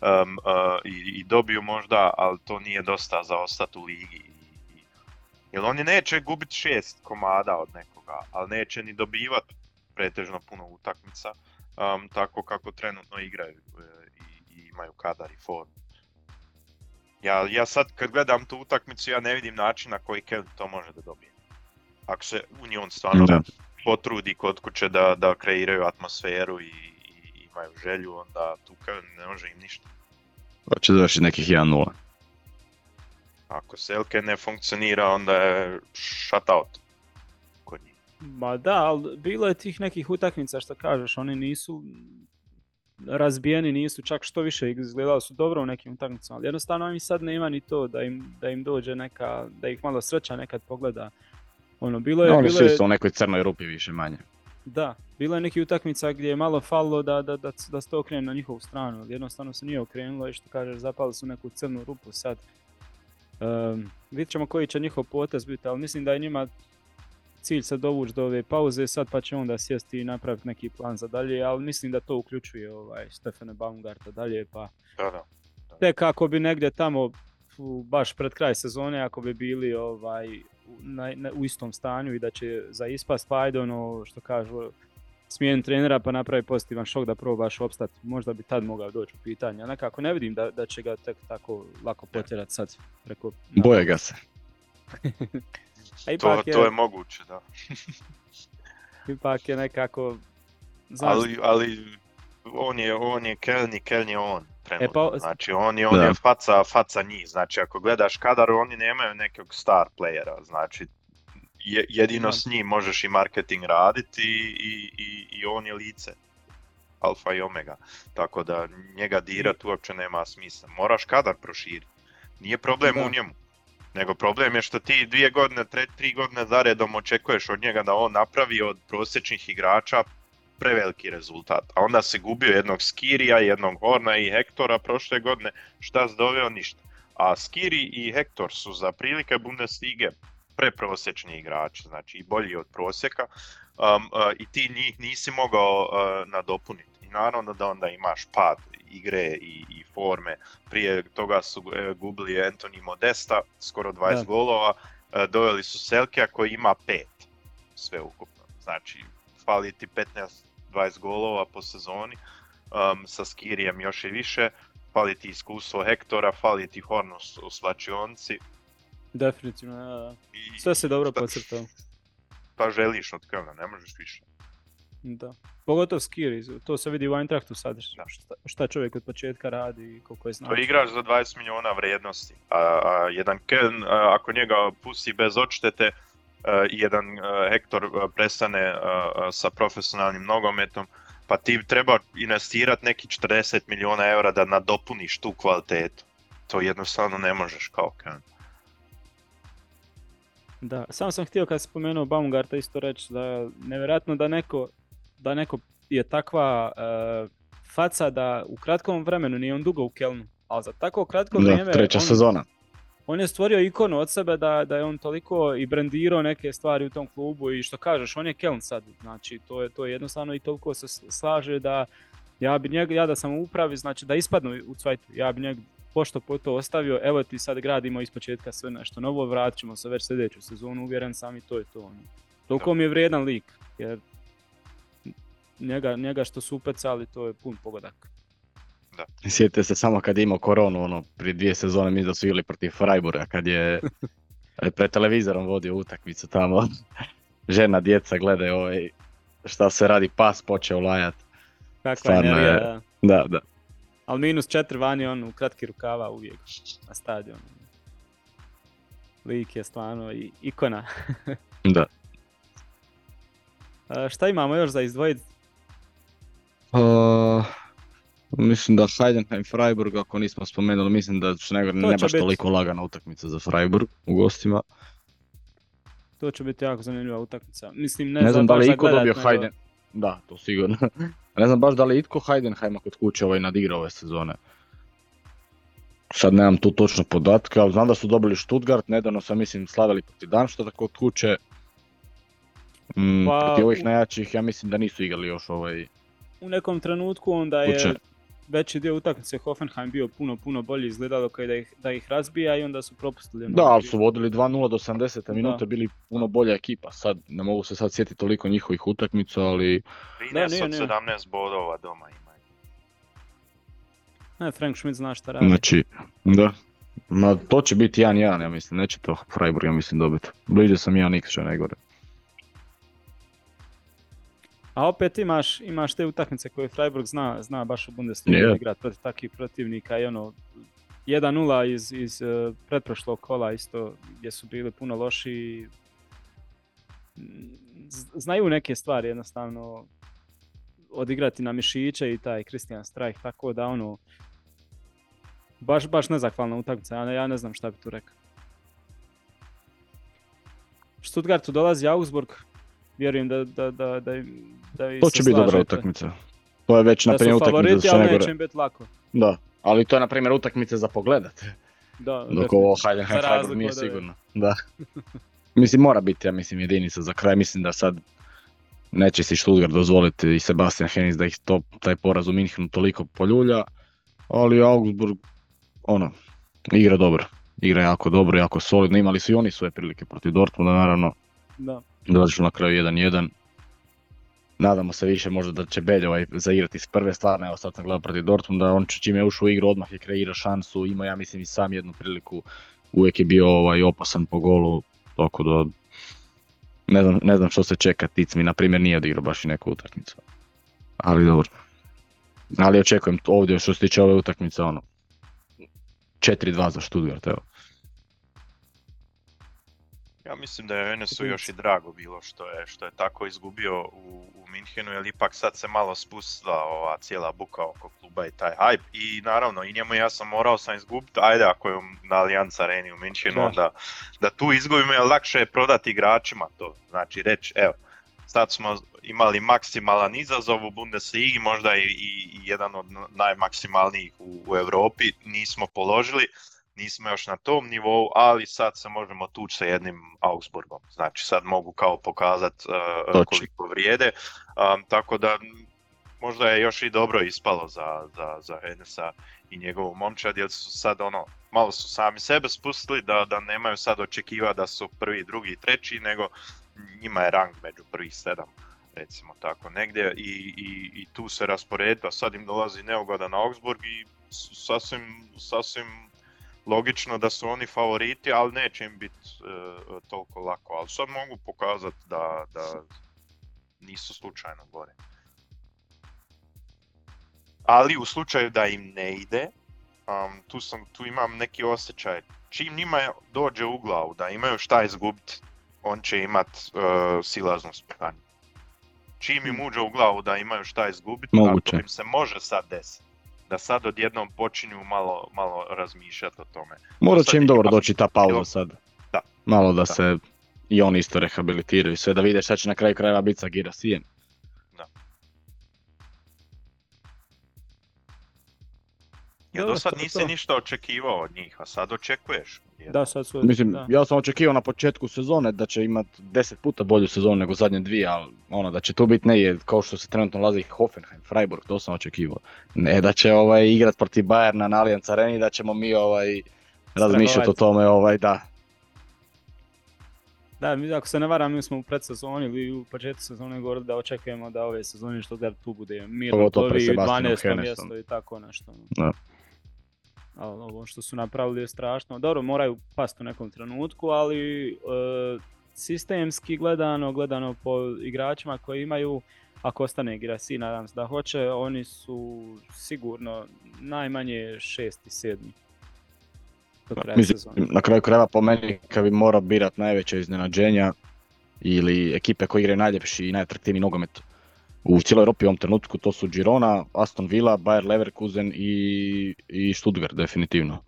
um, uh, i, i dobiju možda, ali to nije dosta za ostati u ligi. I, i, jer oni neće gubiti šest komada od nekoga, ali neće ni dobivati pretežno puno utakmica, um, tako kako trenutno igraju e, i, i imaju kadar i formu. Ja, ja sad kad gledam tu utakmicu, ja ne vidim način na koji Köln to može da dobije. Ako se Union stvarno Da. potrudi kod kuće da, da kreiraju atmosferu i imaju želju, onda tu Köln ne može im ništa. To će završiti nekih 1-0. Ako Selke ne funkcionira, onda je shutout kod njih. Ma da, ali bilo je tih nekih utakmica što kažeš, oni nisu razbijeni, nisu čak što više izgledali su dobro u nekim utakmicama, ali jednostavno im sad nema ni to da im, da im dođe neka, da ih malo sreća nekad pogleda. Ono, bilo je, Oni bilo su je, isto u nekoj crnoj rupi više manje. da, bilo je nekih utakmica gdje je malo falilo da, da, da, da se to okrene na njihovu stranu, jednostavno se nije okrenulo i što kažeš, zapali su neku crnu rupu sad. Um, vidjet ćemo koji će njihov potez biti, ali mislim da je njima cilj se dovući do ove pauze sad pa će onda sjesti i napraviti neki plan za dalje, ali mislim da to uključuje ovaj Stefane Baumgarta dalje, pa Da, da. tek ako bi negdje tamo baš pred kraj sezone ako bi bili ovaj u, na, na- u istom stanju i da će za ispast pa ajde ono što kažu smijen trenera pa napravi pozitivan šok da probaš opstati, možda bi tad mogao doći u pitanje, a nekako ne vidim da, da će ga tek tako lako potjerati sad preko... Boje ga se. A To, ipak, je, to je moguće, da. [LAUGHS] ipak je nekako... Znaš, Ali, ali on je, on je Kelni, Kelni je on trenutno. pa- Znači on je, on Da. je faca, faca njih. Znači ako gledaš kadar, oni nemaju nekog star playera. Znači jedino s njim možeš i marketing raditi i, i, i on je lice. Alfa i omega. Tako da njega dirat uopće nema smisla. Moraš kadar proširiti. Nije problem Da. u njemu. Nego problem je što ti dvije godine, tre, tri godine zaredom očekuješ od njega da on napravi od prosječnih igrača preveliki rezultat. A onda se gubio jednog Skirija, jednog Horna i Hektora prošle godine. Šta se doveo? Ništa. A Skiri i Hektor su za prilike Bundeslige preprosječni igrači, znači i bolji od prosjeka. Um, uh, I ti njih nisi mogao uh, nadopuniti. I naravno da onda imaš pad igre i, i forme. Prije toga su e, gubili Anthony Modesta, skoro 20 Da. golova. E, doveli su Selkija koji ima pet sve ukupno. Znači, fali ti 15-20 golova po sezoni, um, sa Skirijem još i više, fali ti iskustvo Hektora, fali ti Horn u, s- u slačionci. Definitivno, da, da. Sve se dobro podcrtao. Pa želiš od Kölna, ne možeš više. Da. Pogotovo Skiri, to se vidi u Eintrachtu sad, šta, šta čovjek od početka radi i koliko je To znači. je igrač za 20 milijuna vrijednosti, a, a jedan a, ako njega pusti bez odštete, a, i jedan a, Hektor a, prestane sa profesionalnim nogometom, pa ti treba investirati neki 40 milijuna eura da nadopuniš tu kvalitetu. To jednostavno ne možeš kao Köln. Da, samo sam htio kad si spomenuo Baumgarta isto reći da je nevjerojatno da neko, da neko je takva e, faca da u kratkom vremenu, nije on dugo u Kelnu, ali za tako kratko Da, vrijeme treća on, sezona. on je stvorio ikonu od sebe da, da je on toliko i brendirao neke stvari u tom klubu i što kažeš, on je Keln sad, znači to je, to je jednostavno i toliko se slaže da ja bi njega, ja da sam u upravi, znači da ispadnu u cvajtu, ja bi njega pošto po to ostavio, evo ti sad gradimo ispočetka sve nešto novo, vratit ćemo se već sljedeću sezonu, uvjeren sam i to je to. Ono. Toliko mi je vrijedan lik, jer njega, njega što su upecali, to je pun pogodak. Sjetite se samo kad je imao koronu, ono, prije dvije sezone mi da su igrali protiv Freiburga, [LAUGHS] kad je pred televizorom vodio utakmicu tamo. Žena, djeca gledaju ovaj, šta se radi, pas počeo lajat. Kakva je Stvarno je. da. Da, da. Ali minus četiri vani on u kratki rukava uvijek na stadionu. Lik je stvarno i ikona. [LAUGHS] da. A, šta imamo još za izdvojiti? Uh, mislim da Heidenheim Freiburg, ako nismo spomenuli, mislim da će ne, baš toliko lagana utakmica za Freiburg u gostima. To će biti jako zanimljiva utakmica. Mislim, ne, Ne, znam da li gledat, dobio Heiden... Da, to sigurno. Ne znam baš da li itko Heidenheima kod kuće ovaj nadigrao ove sezone. Sad nemam tu točno podatke, ali znam da su dobili Stuttgart, nedavno sam mislim slavili protiv Darmstadta kod kuće. Mm, Pa, protiv ovih najjačih ja mislim da nisu igrali još ovaj... U nekom trenutku onda je Kuće. Veći dio utakmice Hoffenheim bio puno, puno bolji, izgledalo kao da ih, da ih razbija i onda su propustili. Da, ali su vodili 2-0 do 70 minute, bili puno bolja ekipa. Sad, ne mogu se sad sjetiti toliko njihovih utakmica, ali 13 nije, od nije. 17 bodova doma imaju. Ne, Frank Schmidt zna šta radi. Znači, da. Ma to će biti 1-1, ja mislim, neće to Freiburg, ja mislim, dobiti. Bliže sam 1x što je najgore. A opet imaš, imaš te utakmice koje Freiburg zna, zna baš u Bundesliga Je. igrati protiv takvih protivnika i ono, 1-0 iz, iz uh, pretprošlog kola isto gdje su bili puno loši. Znaju neke stvari jednostavno odigrati na mišiće i taj Christian Strajk, tako da ono baš, baš nezahvalna utakmica, ja ne, ja ne znam šta bi tu rekao. Stuttgartu dolazi Augsburg, vjerujem da, da, da, da, da To će biti dobra utakmica. To je već, na primjer, utakmica za ali neće im biti lako. Da, ali to je, na primjer, utakmica za pogledat. Da, Dok ovo Heidenheim nije sigurno. Da. [LAUGHS] mislim, mora biti, ja mislim, jedinica za kraj. Mislim da sad neće si Stuttgart dozvoliti i Sebastian Henis da ih to, taj poraz u Minhenu toliko poljulja, ali Augsburg, ono, igra dobro. Igra jako dobro, jako solidno, imali su i oni svoje prilike protiv Dortmunda, naravno. Da. Dođu na kraju 1-1. Nadamo se više možda da će Belj ovaj zaigrati s prve stvarne, evo sad sam gledao protiv Dortmunda, on čim je ušao u igru odmah je kreira šansu, ima ja mislim i sam jednu priliku, uvijek je bio ovaj opasan po golu, tako da ne znam, ne znam što se čeka, Tic mi na primjer nije odigrao baš i neku utakmicu. Ali dobro. Ali očekujem ovdje što se tiče ove utakmice ono 4-2 za Stuttgart, evo. Ja mislim da je Enesu još i drago bilo što je, što je tako izgubio u, u Minhenu, jer ipak sad se malo spustila ova cijela buka oko kluba i taj hype. I naravno, i njemu ja sam morao sam izgubiti, ajde ako je na Allianz Areni u Minhenu, onda da tu izgubimo, jer lakše je prodati igračima to. Znači reći, evo, sad smo imali maksimalan izazov u Bundesligi, možda i, i, jedan od najmaksimalnijih u, u Europi, nismo položili nismo još na tom nivou, ali sad se možemo tući sa jednim Augsburgom. Znači sad mogu kao pokazati uh, koliko vrijede. Um, tako da možda je još i dobro ispalo za, za, za Enesa i njegovu momčad, jer su sad ono, malo su sami sebe spustili da, da nemaju sad očekiva da su prvi, drugi treći, nego njima je rang među prvih sedam recimo tako negdje i, i, i tu se rasporedila, sad im dolazi neugodan Augsburg i sasvim, sasvim logično da su oni favoriti, ali neće im biti uh, toliko lako. Ali sad mogu pokazati da, da nisu slučajno gore. Ali u slučaju da im ne ide, um, tu, sam, tu imam neki osjećaj. Čim njima dođe u glavu da imaju šta izgubiti, on će imat uh, silaznu sputanje. Čim im hmm. uđe u glavu da imaju šta izgubiti, ako im se može sad desiti da sad odjednom počinju malo, malo razmišljati o tome. Mora će im dobro doći ta pauza sad. Da. Malo da, se i oni isto rehabilitiraju sve, da vide šta će na kraju krajeva biti sa Girasijem. Jer do sad nisi ništa očekivao od njih, a sad očekuješ. Da, sad su, Mislim, ja sam očekivao na početku sezone da će imat deset puta bolju sezonu nego zadnje dvije, ali ono da će tu biti ne kao što se trenutno lazi Hoffenheim, Freiburg, to sam očekivao. Ne da će ovaj igrat protiv Bayerna na Allianz Areni, da ćemo mi ovaj razmišljati o tome, ovaj da. Da, mi, ako se ne varam, mi smo u predsezoni ili u početku sezone govorili da očekujemo da ove sezone što da tu bude mirno prvi, 12. mjesto i tako nešto. Da ali ovo što su napravili je strašno. Dobro, moraju pasti u nekom trenutku, ali e, sistemski gledano, gledano po igračima koji imaju, ako ostane Girasi, nadam se da hoće, oni su sigurno najmanje šesti, sedmi. Mislim, na kraju krajeva po meni kad bi morao birat najveće iznenađenja ili ekipe koje igraju najljepši i najatraktivniji nogomet u cijeloj Europi u ovom trenutku to su Girona, Aston Villa, Bayer Leverkusen i, i Stuttgart definitivno.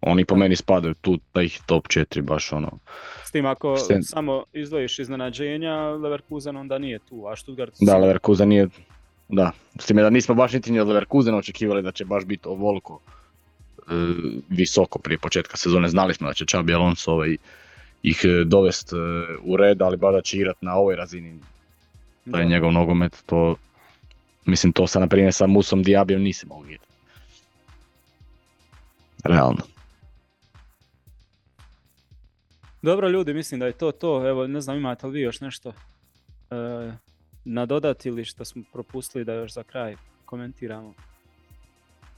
Oni po meni spadaju tu da ih top 4 baš ono. S tim ako samo izdvojiš iznenađenja, Leverkusen onda nije tu, a Stuttgart... Da, Leverkusen nije, da. S tim da nismo baš niti od Leverkusena očekivali da će baš biti ovoliko e, visoko prije početka sezone. Znali smo da će Čabi Alonso ovaj, ih e, dovest e, u red, ali baš da će igrati na ovoj razini to je njegov nogomet, to, mislim to sa na primjer sa Musom Diabijom nisi mogu igrati. Realno. Dobro ljudi, mislim da je to to. Evo, ne znam imate li vi još nešto e, nadodati ili što smo propustili da još za kraj komentiramo.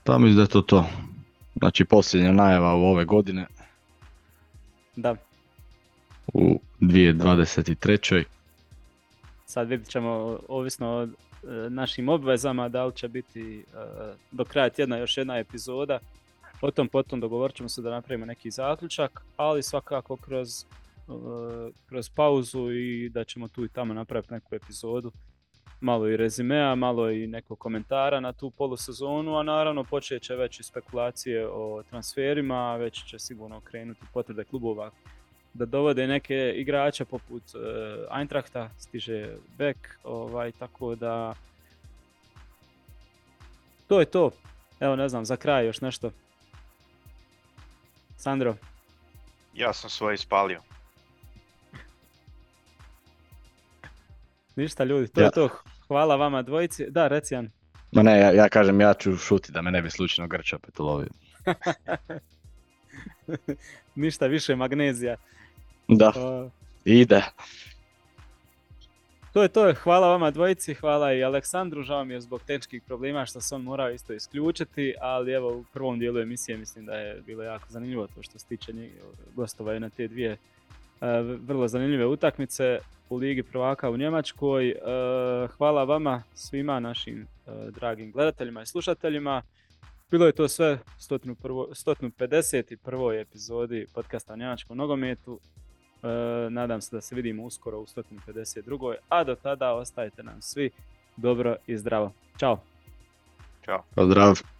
Pa mislim da je to to. Znači posljednja najava u ove godine. Da. U 2023 sad vidjet ćemo ovisno o e, našim obvezama da li će biti e, do kraja tjedna još jedna epizoda. O tom potom dogovorit ćemo se da napravimo neki zaključak, ali svakako kroz, uh, kroz pauzu i da ćemo tu i tamo napraviti neku epizodu. Malo i rezimea, malo i neko komentara na tu polusezonu, a naravno počet će već i spekulacije o transferima, već će sigurno krenuti potvrde klubova da dovode neke igrače poput uh, Eintrachta, stiže Beck, ovaj, tako da to je to. Evo ne znam, za kraj još nešto. Sandro, Ja sam svoje ispalio. ništa ljudi, to Ja. je to. Hvala vama dvojici. Da, reci Jan. Ma ne, ja, ja kažem ja ću šuti da me ne bi slučajno Grč opet ulovio. [LAUGHS] [LAUGHS] Ništa više magnezija. Da, Uh, ide. To je to, hvala vama dvojici, hvala i Aleksandru, žao mi je zbog tehničkih problema što se on morao isto isključiti, ali evo u prvom dijelu emisije mislim da je bilo jako zanimljivo to što se tiče njih, gostovaju na te dvije e, vrlo zanimljive utakmice u Ligi prvaka u Njemačkoj. E, hvala vama svima našim e, dragim gledateljima i slušateljima. Bilo je to sve u 151. epizodi podcasta o njemačkom nogometu. E, nadam se da se vidimo uskoro u 152. A do tada ostajte nam svi dobro i zdravo. Ćao! Ćao. Pozdrav.